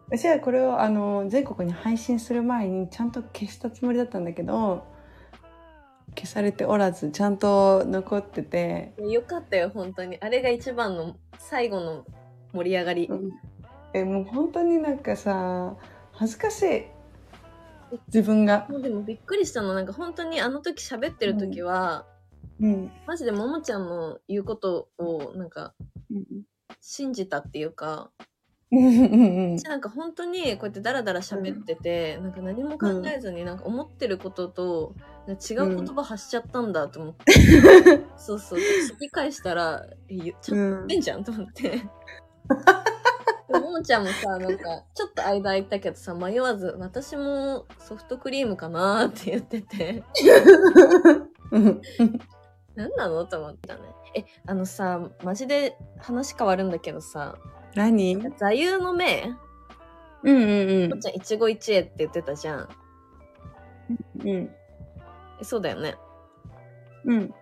私はこれをあの全国に配信する前にちゃんと消したつもりだったんだけど消されておらずちゃんと残ってて、よかったよ、本当に。あれが一番の最後の盛り上がり。えもう本当になんかさ恥ずかしい。自分が。でもびっくりしたの、なんか本当にあの時喋ってる時は、うん。マジでももちゃんの言うことをなんか信じたっていうか、うんうんなんか本当にこうやってダラダラ喋ってて、なんか何も考えずになんか思ってることと違う言葉発しちゃったんだと思って、そうそう。聞き返したらちゃうん。ってんじゃんと思って。でもももちゃんもさなんかちょっと間空いたけどさ迷わず私もソフトクリームかなって言ってて。うん。何なのと思ったね。えあのさマジで話変わるんだけどさ何？座右の銘。うんうんもっちゃん一期一会って言ってたじゃん。うん。そうだよね。うん。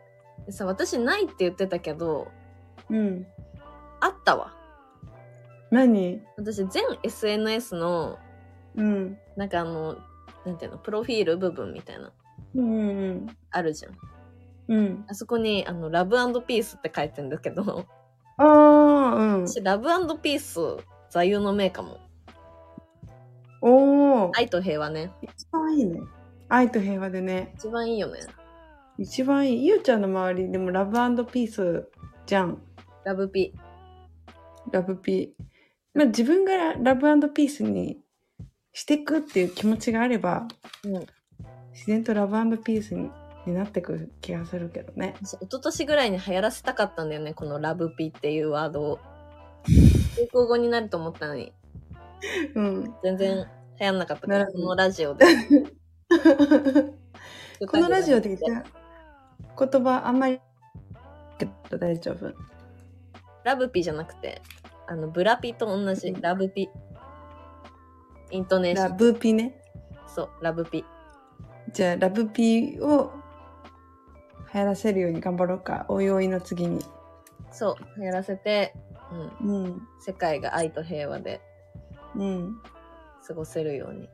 でさ私ないって言ってたけどうん。あったわ。何？私全 SNS のうん。なんかあのなんていうのプロフィール部分みたいな。うんうんあるじゃん。うん。あそこにあのラブピースって書いてんだけどうん私ラブピース座右の銘かも。おお愛と平和ね。一番いいね。愛と平和でね。一番いいよね。一番いい。ゆうちゃんの周りでもラブピースじゃん。ラブピ。ラブピ。ーまあ自分がラブピースにしていくっていう気持ちがあればうん。自然とラブピースにになってくる気がするけどね。私一昨年ぐらいに流行らせたかったんだよねこのラブピっていうワードを。流行語になると思ったのに。うん。全然流行んなかった。からこのラジオで。このラジオで言った言葉あんまりけど大丈夫？ラブピじゃなくてあのブラピと同じ。ラブピ。イントネーショランブピね。そうラブピ。じゃあラブピを流行らせるように頑張ろうか。おいおいの次に。そう流行らせて、うん、うん。世界が愛と平和で。うん。過ごせるように。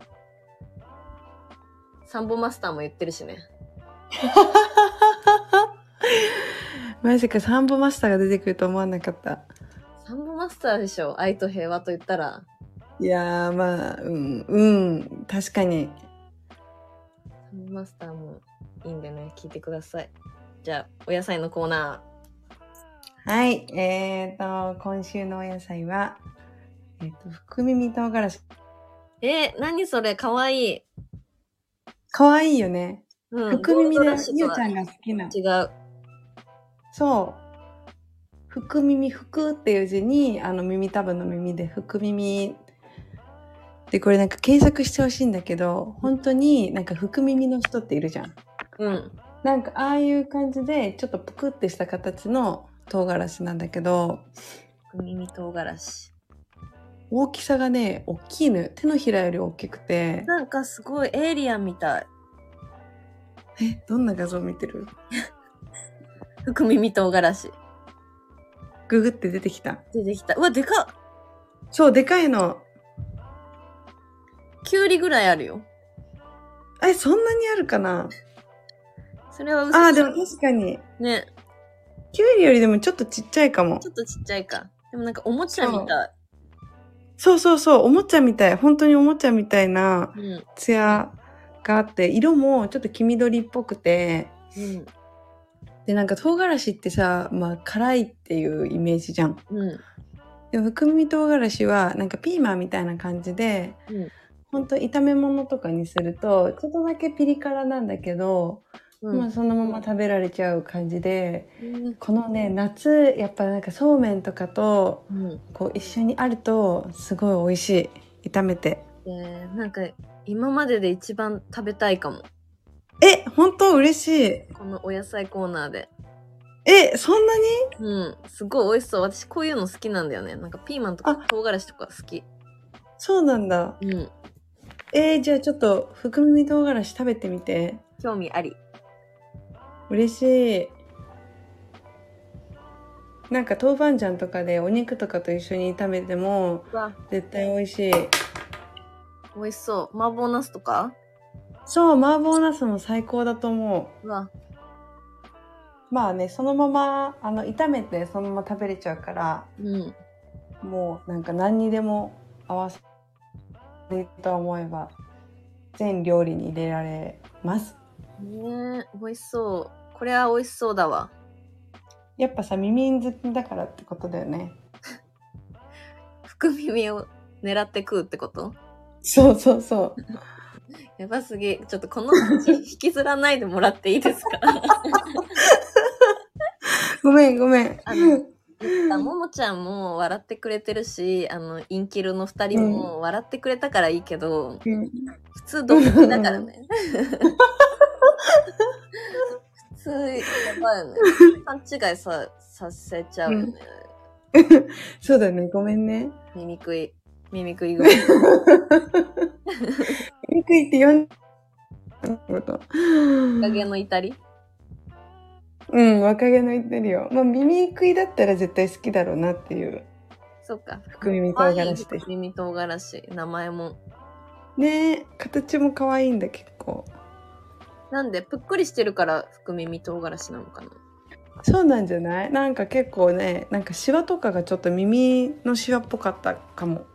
サンボマスターも言ってるしね。まさかサンボマスターが出てくると思わなかった。サンボマスターでしょ愛と平和と言ったら。いやーまあうんうん確かに。サンボマスターもいいんでね。聞いてください。じゃあお野菜のコーナはい。えーと今週のお野菜はえっ、と福耳唐辛子。ーえー、何それ？かわいい、かわいいよね。うん、福耳でゆうちゃんが好きな。違う。そう。福耳福っていう字にあの耳たぶの耳で福耳でこれなんか検索してほしいんだけど本当になんか福耳の人っているじゃんうんなんかああいう感じでちょっとぷくってした形の唐辛子なんだけど福耳唐辛子大きさがね、大きいのよ。手のひらより大きくて。なんかすごいエイリアンみたい。え、どんな画像見てる？福耳唐辛子。ググって出てきた。出てきた。うわ、でかっそう、でかいの。きゅうりぐらいあるよ。え、そんなにあるかな？それは嘘あー、でも確かに。ね。キュウリよりでもちょっとちっちゃいかもち。ょっとちっちゃいか。でもなんかおもちゃみたい。そうそうそう、おもちゃみたい。本当におもちゃみたいなうん。ツヤがあって、色もちょっと黄緑っぽくて、うん。で、なんか唐辛子ってさ、まあ辛いっていうイメージじゃん。うん。でも福耳唐辛子はなんかピーマンみたいな感じで、うん。ほんと炒め物とかにすると、ちょっとだけピリ辛なんだけど、うん。まあそのまま食べられちゃう感じで、うんこのね、夏、やっぱなんかそうめんとかと、うん。こう一緒にあると、すごい美味しい。炒めて。えー、なんか今までで一番食べたいかも。え、本当嬉しい。このお野菜コーナーで。え、そんなに？うん。すごい美味しそう。私こういうの好きなんだよね。なんかピーマンとかあ唐辛子とか好き。そうなんだ。うん。えーじゃあちょっと福耳唐辛子食べてみて。興味あり。嬉しい。なんか豆板醤とかでお肉とかと一緒に炒めても絶対美味しい。美味しそう。麻婆茄子とか？そう、麻婆茄子も最高だと思うわ、う。まあね、そのまま、あの、炒めてそのまま食べれちゃうから、うん。もうなんか何にでも合わせると思えば、全料理に入れられます。ねえ、美味しそう。これは美味しそうだわ。やっぱさ、耳好きだからってことだよね。福耳を狙って食うってこと？そうそうそう。やばすぎ。ちょっとこの話引きずらないでもらっていいですか？ごめんごめん。あのあももちゃんも笑ってくれてるし、あの、インキルの二人も笑ってくれたからいいけど、うん普通ドン引きだからね。普通、やばいよね。勘違いさ、させちゃうよね。そうだね、ごめんね。耳食い。耳食いぐら い。ミクイって呼んこと。影の至り？うん、若気の言ってるよ。まあ、耳食いだったら絶対好きだろうなっていう。そっか。福耳唐辛子で福耳唐辛子。名前も。ねえ、形も可愛いんだ、結構。なんで、ぷっくりしてるから福耳唐辛子なのかな？そうなんじゃない？なんか結構ね、なんかシワとかがちょっと耳のシワっぽかったかも。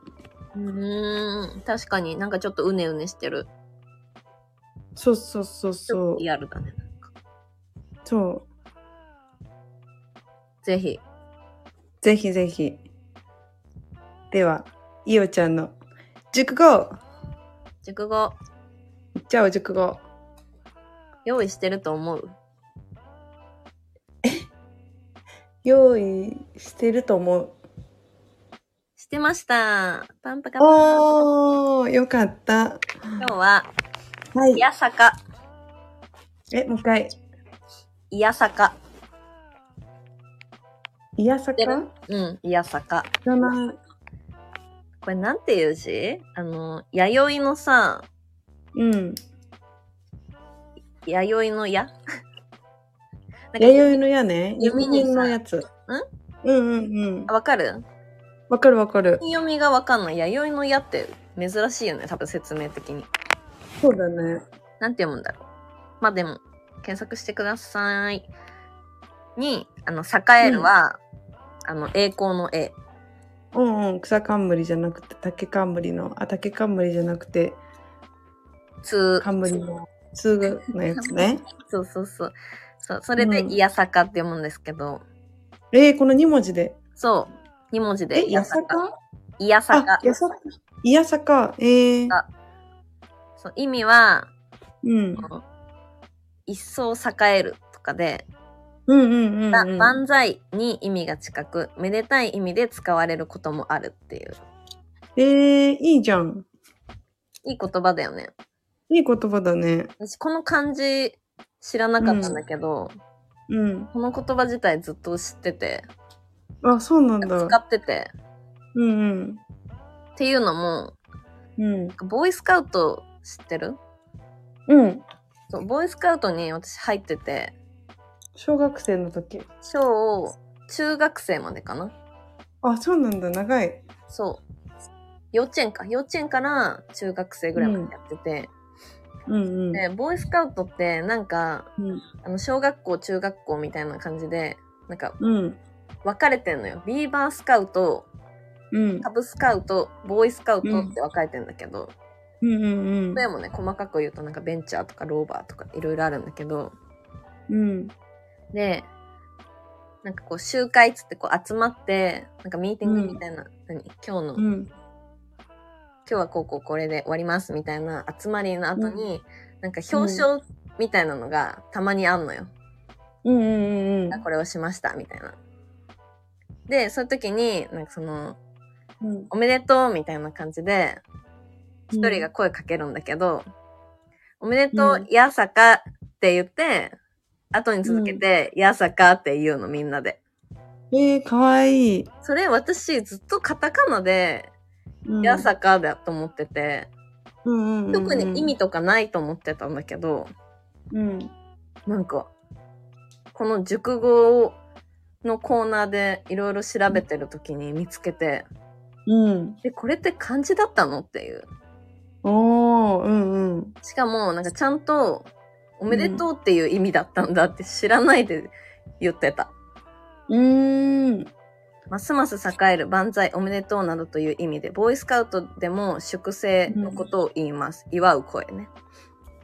うーん。確かになんかちょっとうねうねしてる。そうそうそうそう。リアルだね。そう。ぜひ。ぜひぜひ。では、いおちゃんの熟語熟語、いっちゃおう、熟語。用意してると思う 用意してると思う。してました。パンパカパン。おー、よかった。今日は、はいい。やさか。え、もう一回。いやさか。いやさか？知ってる？うん、いやさか。知らな？い。これなんていう字？あの、弥生のさ、うん。弥生のや？なんか弥生の矢ね。弓人のやつ。うん？うんうん。わかる？わかるわかる。読みがわかんない。弥生の矢って珍しいよね、多分説明的に。そうだね。なんて読むんだろう。まあでも、検索してください。に、あの、栄えるは、あの、栄光の栄。うんうん。草冠じゃなくて、竹冠の、あ、竹冠じゃなくて、つ、冠の、つぐのやつね。そうそうそう。そう、それで、うんいやさかって読むんですけど、えー、この2文字で？そう、2文字で、え、いややささか。かいやさかあ、。やさか。いやさか。えー。あそう意味は、うん。一層栄えるとかで、うんうんうん、うん。ば万歳に意味が近く、めでたい意味で使われることもあるっていう。えー、いいじゃん。いい言葉だよね。いい言葉だね。私、この漢字知らなかったんだけど、うん。この言葉自体ずっと知ってて、あ、そうなんだ。使ってて、うんうん。っていうのも、うん。ボーイスカウト知ってる？うん。そう、ボーイスカウトに私入ってて、小学生の時。小、中学生までかなあ、そうなんだ。長い。そう。幼稚園か。幼稚園から中学生ぐらいまでやってて、うんうん。で、ボーイスカウトってなんか、うん。あの、小学校、中学校みたいな感じで、なんかうん。分かれてんのよ。ビーバースカウト、うん。カブスカウト、ボーイスカウトって分かれてんだけど、うんうんうん。でもね、細かく言うとなんかベンチャーとかローバーとかいろいろあるんだけど、うん。で、なんかこう集会っつってこう集まって、なんかミーティングみたいな、何？今日の、今うん。日はこうこうこれで終わりますみたいな集まりの後に、なんか表彰みたいなのがたまにあんのよ。うんうんうんこれをしましたみたいな。で、そういう時に、なんかその、うん。おめでとうみたいな感じで、一人が声かけるんだけど、おめでとうう、やさかって言って、後に続けて、やさかって言うのみんなで。えー、かわいい。それ私ずっとカタカナで、うんやさかだと思ってて、うんうんうんうん特に意味とかないと思ってたんだけど、うん。なんか、この熟語のコーナーでいろいろ調べてる時に見つけて、うん。え、これって漢字だったのっていう。おー、うんうん。しかも、なんかちゃんと、おめでとうっていう意味だったんだって知らないで言ってた。うーん。ますます栄える万歳おめでとうなどという意味で、ボーイスカウトでも粛清のことを言います。祝う声ね。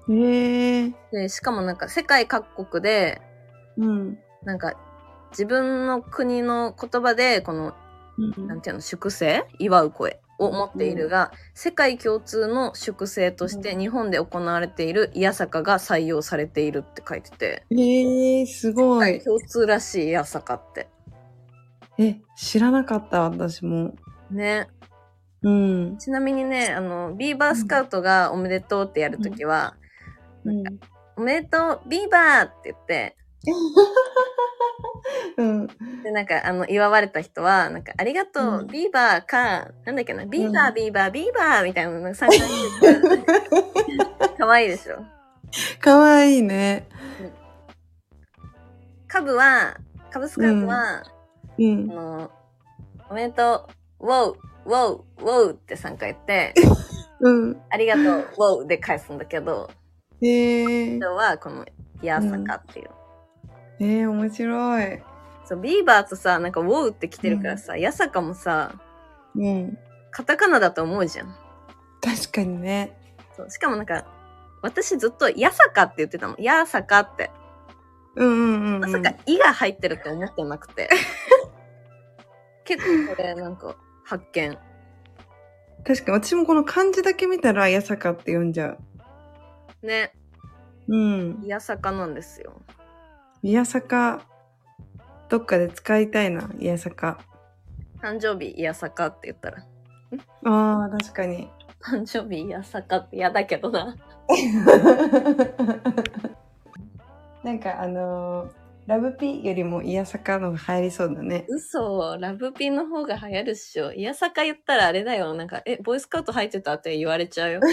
えー。で、しかもなんか世界各国で、うん。なんか自分の国の言葉で、この、うんなんていうの、粛清？祝う声を持っているが、世界共通の粛清として日本で行われているいやさかが採用されているって書いてて、えー、すごい。共通らしいいやさかって。え、知らなかった、私も。ね。うん。ちなみにね、あの、ビーバースカウトがおめでとうってやるときは、うん。おめでとう、ビーバーって言って、うん。で、なんか、あの、祝われた人は、なんか、ありがとう、うんビーバーか、なんだっけな、ビーバー、うんビーバー、ビーバーみたいなの、なんか3回言ってかわいいでしょ？かわいいね。カブは、カブスカウトは、うんあ。の、おめでとう、ウォウ、ウォウ、ウォウって3回言って、うん。ありがとう、ウォウで返すんだけど、えー。今日はこの、やさかっていう。えー、面白い。そう、ビーバーとさ、なんかウォウって来てるからさ、やさかもさ、うん。カタカナだと思うじゃん。確かにね。そうしかもなんか、私ずっと、やさかって言ってたの。やさかって。うんうんうん、うん。まさか、いが入ってると思ってなくて。結構これ、なんか、発見。確かに私もこの漢字だけ見たら、やさかって読んじゃう。ね。うん。いやさかなんですよ。いやさか、どっかで使いたいな、いやさか。誕生日、いやさかって言ったら。ああ、確かに。誕生日、いやさかって嫌だけどな。なんかあのーラブピよりもいやさかのが入りそうだね。嘘、ラブピンの方が流行るっしょ。いやさか言ったらあれだよ。なんか、え、ボイスカウト入ってたって言われちゃうよ。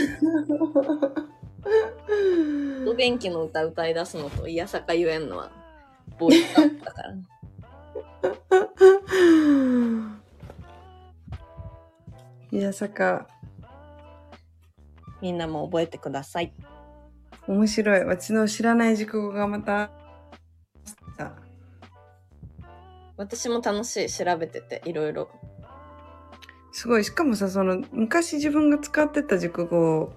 お元気の歌歌い出すのと、いやさか言えんのは、ボイスカウトだから。いやさか、みんなも覚えてください。面白い。私の知らない熟語がまた、私も楽しい。調べてて、いろいろ。すごい。しかもさ、その、昔自分が使ってた熟語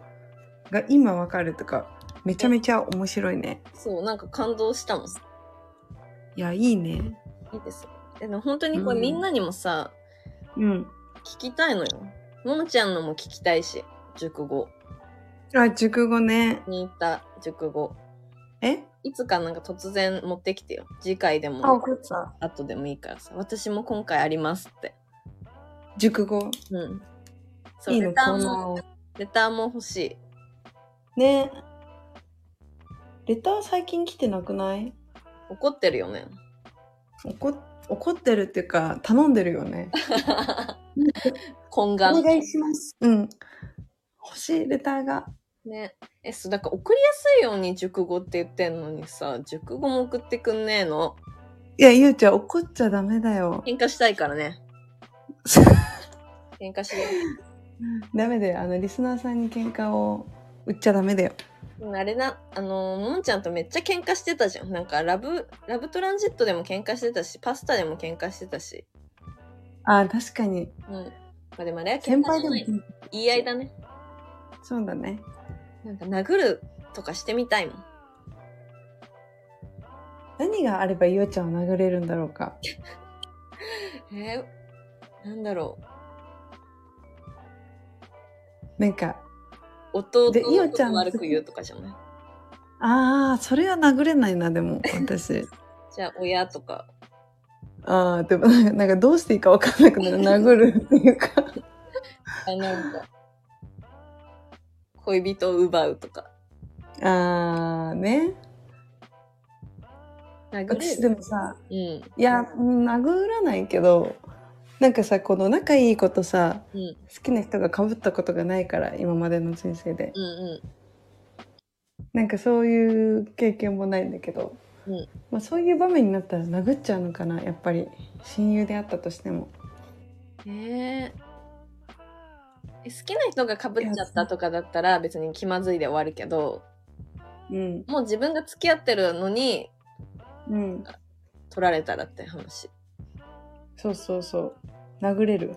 が今わかるとか、めちゃめちゃ面白いね。そう、なんか感動したもん。いや、いいね。いいです。でも本当にこれうんみんなにもさ、うん。聞きたいのよ。ももちゃんのも聞きたいし、熟語。あ、熟語ね。に行った熟語。え？いつかなんか突然持ってきてよ。次回であ、も、かった。後でもいいからさ。私も今回ありますって。熟語？うん。そう、いいのレターも、を。レターも欲しい。ねレター最近来てなくない？怒ってるよね。怒っ怒ってるっていうか頼んでるよね 懇願。お願いしますうん欲しいレターがね。え、そう、だから送りやすいように熟語って言ってんのにさ、熟語も送ってくんねえの？いやゆうちゃん怒っちゃダメだよ喧嘩したいからね。喧嘩しよダメだよあのリスナーさんに喧嘩を売っちゃダメだよう。あれな、あの、もんちゃんとめっちゃ喧嘩してたじゃん。なんか、ラブ、ラブトランジットでも喧嘩してたし、パスタでも喧嘩してたし。あ確かにうん。まあでもあれは喧嘩じゃない。言い合いだね。そうだねなんか殴るとかしてみたいもん。何があればゆうちゃんを殴れるんだろうか？えー、なんだろなんかう。弟でいおのことちゃん悪く言うとかじゃない？ああそれは殴れないなでも私 じゃあ、親とか。ああでもなんかなんかどうしていいか分かんなくなる殴るっていうか あ、なんか、恋人を奪うとか。ああね殴私でもさうん。いやうん殴らないけどなんかさこの仲いい子とさうん。好きな人が被ったことがないから今までの人生でうんうん。なんかそういう経験もないんだけど、うんまあ、そういう場面になったら殴っちゃうのかなやっぱり親友であったとしてもえーえ好きな人が被っちゃったとかだったら別に気まずいで終わるけど、うんもう自分が付き合ってるのにうん取られたらって話。そうそうそう殴れる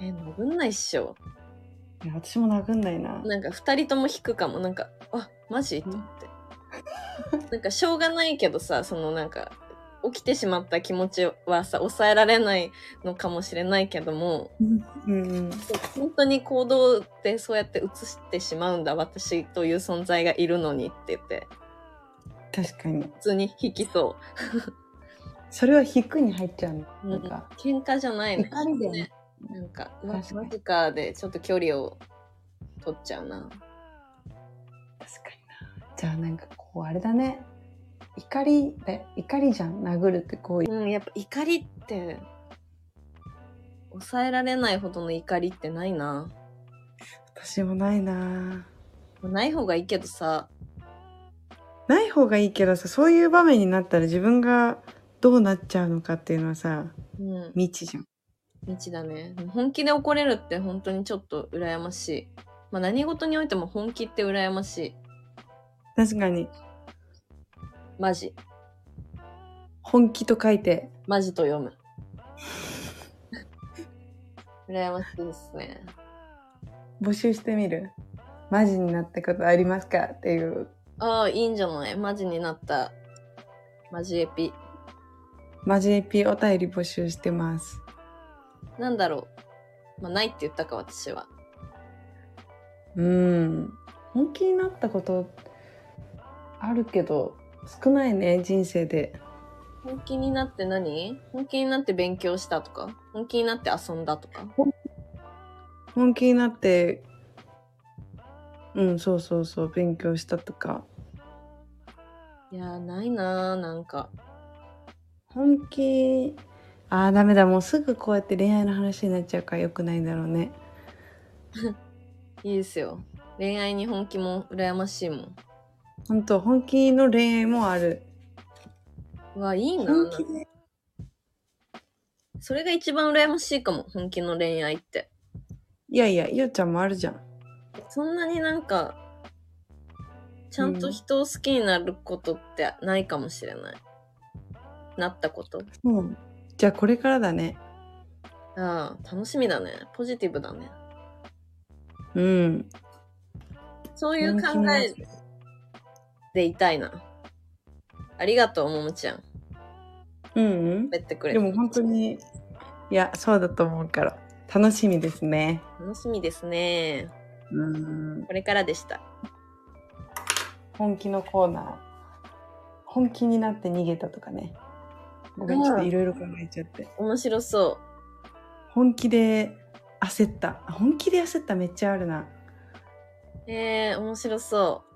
えー、殴んないっしょ。いや私も殴んないななんか二人とも引くかも。なんか、あ、マジ？思って。なんかしょうがないけどさ、そのなんか、起きてしまった気持ちはさ、抑えられないのかもしれないけども、うん。うん。本当に行動でそうやって映してしまうんだ、私という存在がいるのにって言って、確かに。普通に引きそそれは引くに入っちゃうの？う。なんか、喧嘩じゃないの。怒りだよね。ね。なんか、マジかでちょっと距離を取っちゃうな。確かにな。じゃあなんかこうあれだね怒りで怒りじゃん？殴るって行為うん、やっぱ怒りって、抑えられないほどの怒りってないな。私もないなない方がいいけどさ、ない方がいいけどさそういう場面になったら自分がどうなっちゃうのかっていうのはさうん、未知じゃん道だね。本気で怒れるって本当にちょっと羨ましい。まあ何事においても本気って羨ましい。確かにマジ。本気と書いてマジと読む。羨ましいですね。募集してみるマジになったことありますかっていうああ、いいんじゃない？マジになった。マジエピ。マジエピお便り募集してますなんだろう。まあ、ないって言ったか、私は。うん本気になったことあるけど少ないね人生で本気になって何？本気になって勉強したとか？本気になって遊んだとか？本気になってうんそうそうそう勉強したとかいやー、ないなー、なんか。本気あーダメだもうすぐこうやって恋愛の話になっちゃうからよくないんだろうね いいですよ。恋愛に本気も羨ましいもん。本当本気の恋愛もあるうわ、いいな本気でそれが一番羨ましいかも、本気の恋愛って。いやいやゆうちゃんもあるじゃんそんなになんか、ちゃんと人を好きになることってないかもしれない。なったこと。うんじゃあこれからだねああ、楽しみだね。ポジティブだね。うんそういう考えでいたいな。ありがとう、ももちゃん。うんうん喋ってくれて。でも本当にいやそうだと思うから楽しみですね楽しみですね。うんこれからでした。本気のコーナー本気になって逃げたとかねごめんちょっといろいろ考えちゃって面白そ本気で焦った本気で焦っためっちゃあるなう。えー、面白そう。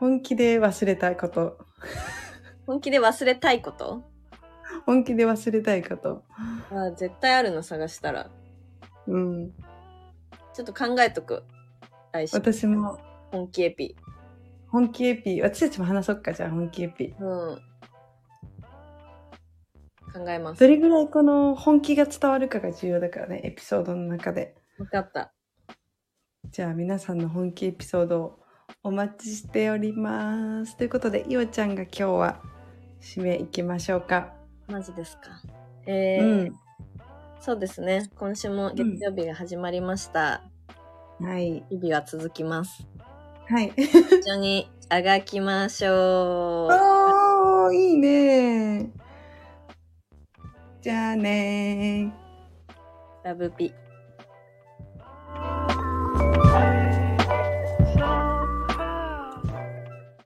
本気で忘れたこと本気で忘れたいこと？本気で忘れたいこと。あ絶対あるの探したら。うん。ちょっと考えとく。来週、私も本気エピ。本気エピ、私たちも話そっか、じゃあ本気エピ。うん。考えますど。れぐらいこの本気が伝わるかが重要だからね、エピソードの中で。わかった。じゃあ皆さんの本気エピソードをお待ちしております。ということで、いおちゃんが今日は締めいきましょうか。マジですか。えうーん。そうですね。今週も月曜日が始まりました。はい。日々は続きます。はい。一緒にあがきましょう。おー、いいねじゃあねー。ラブピ。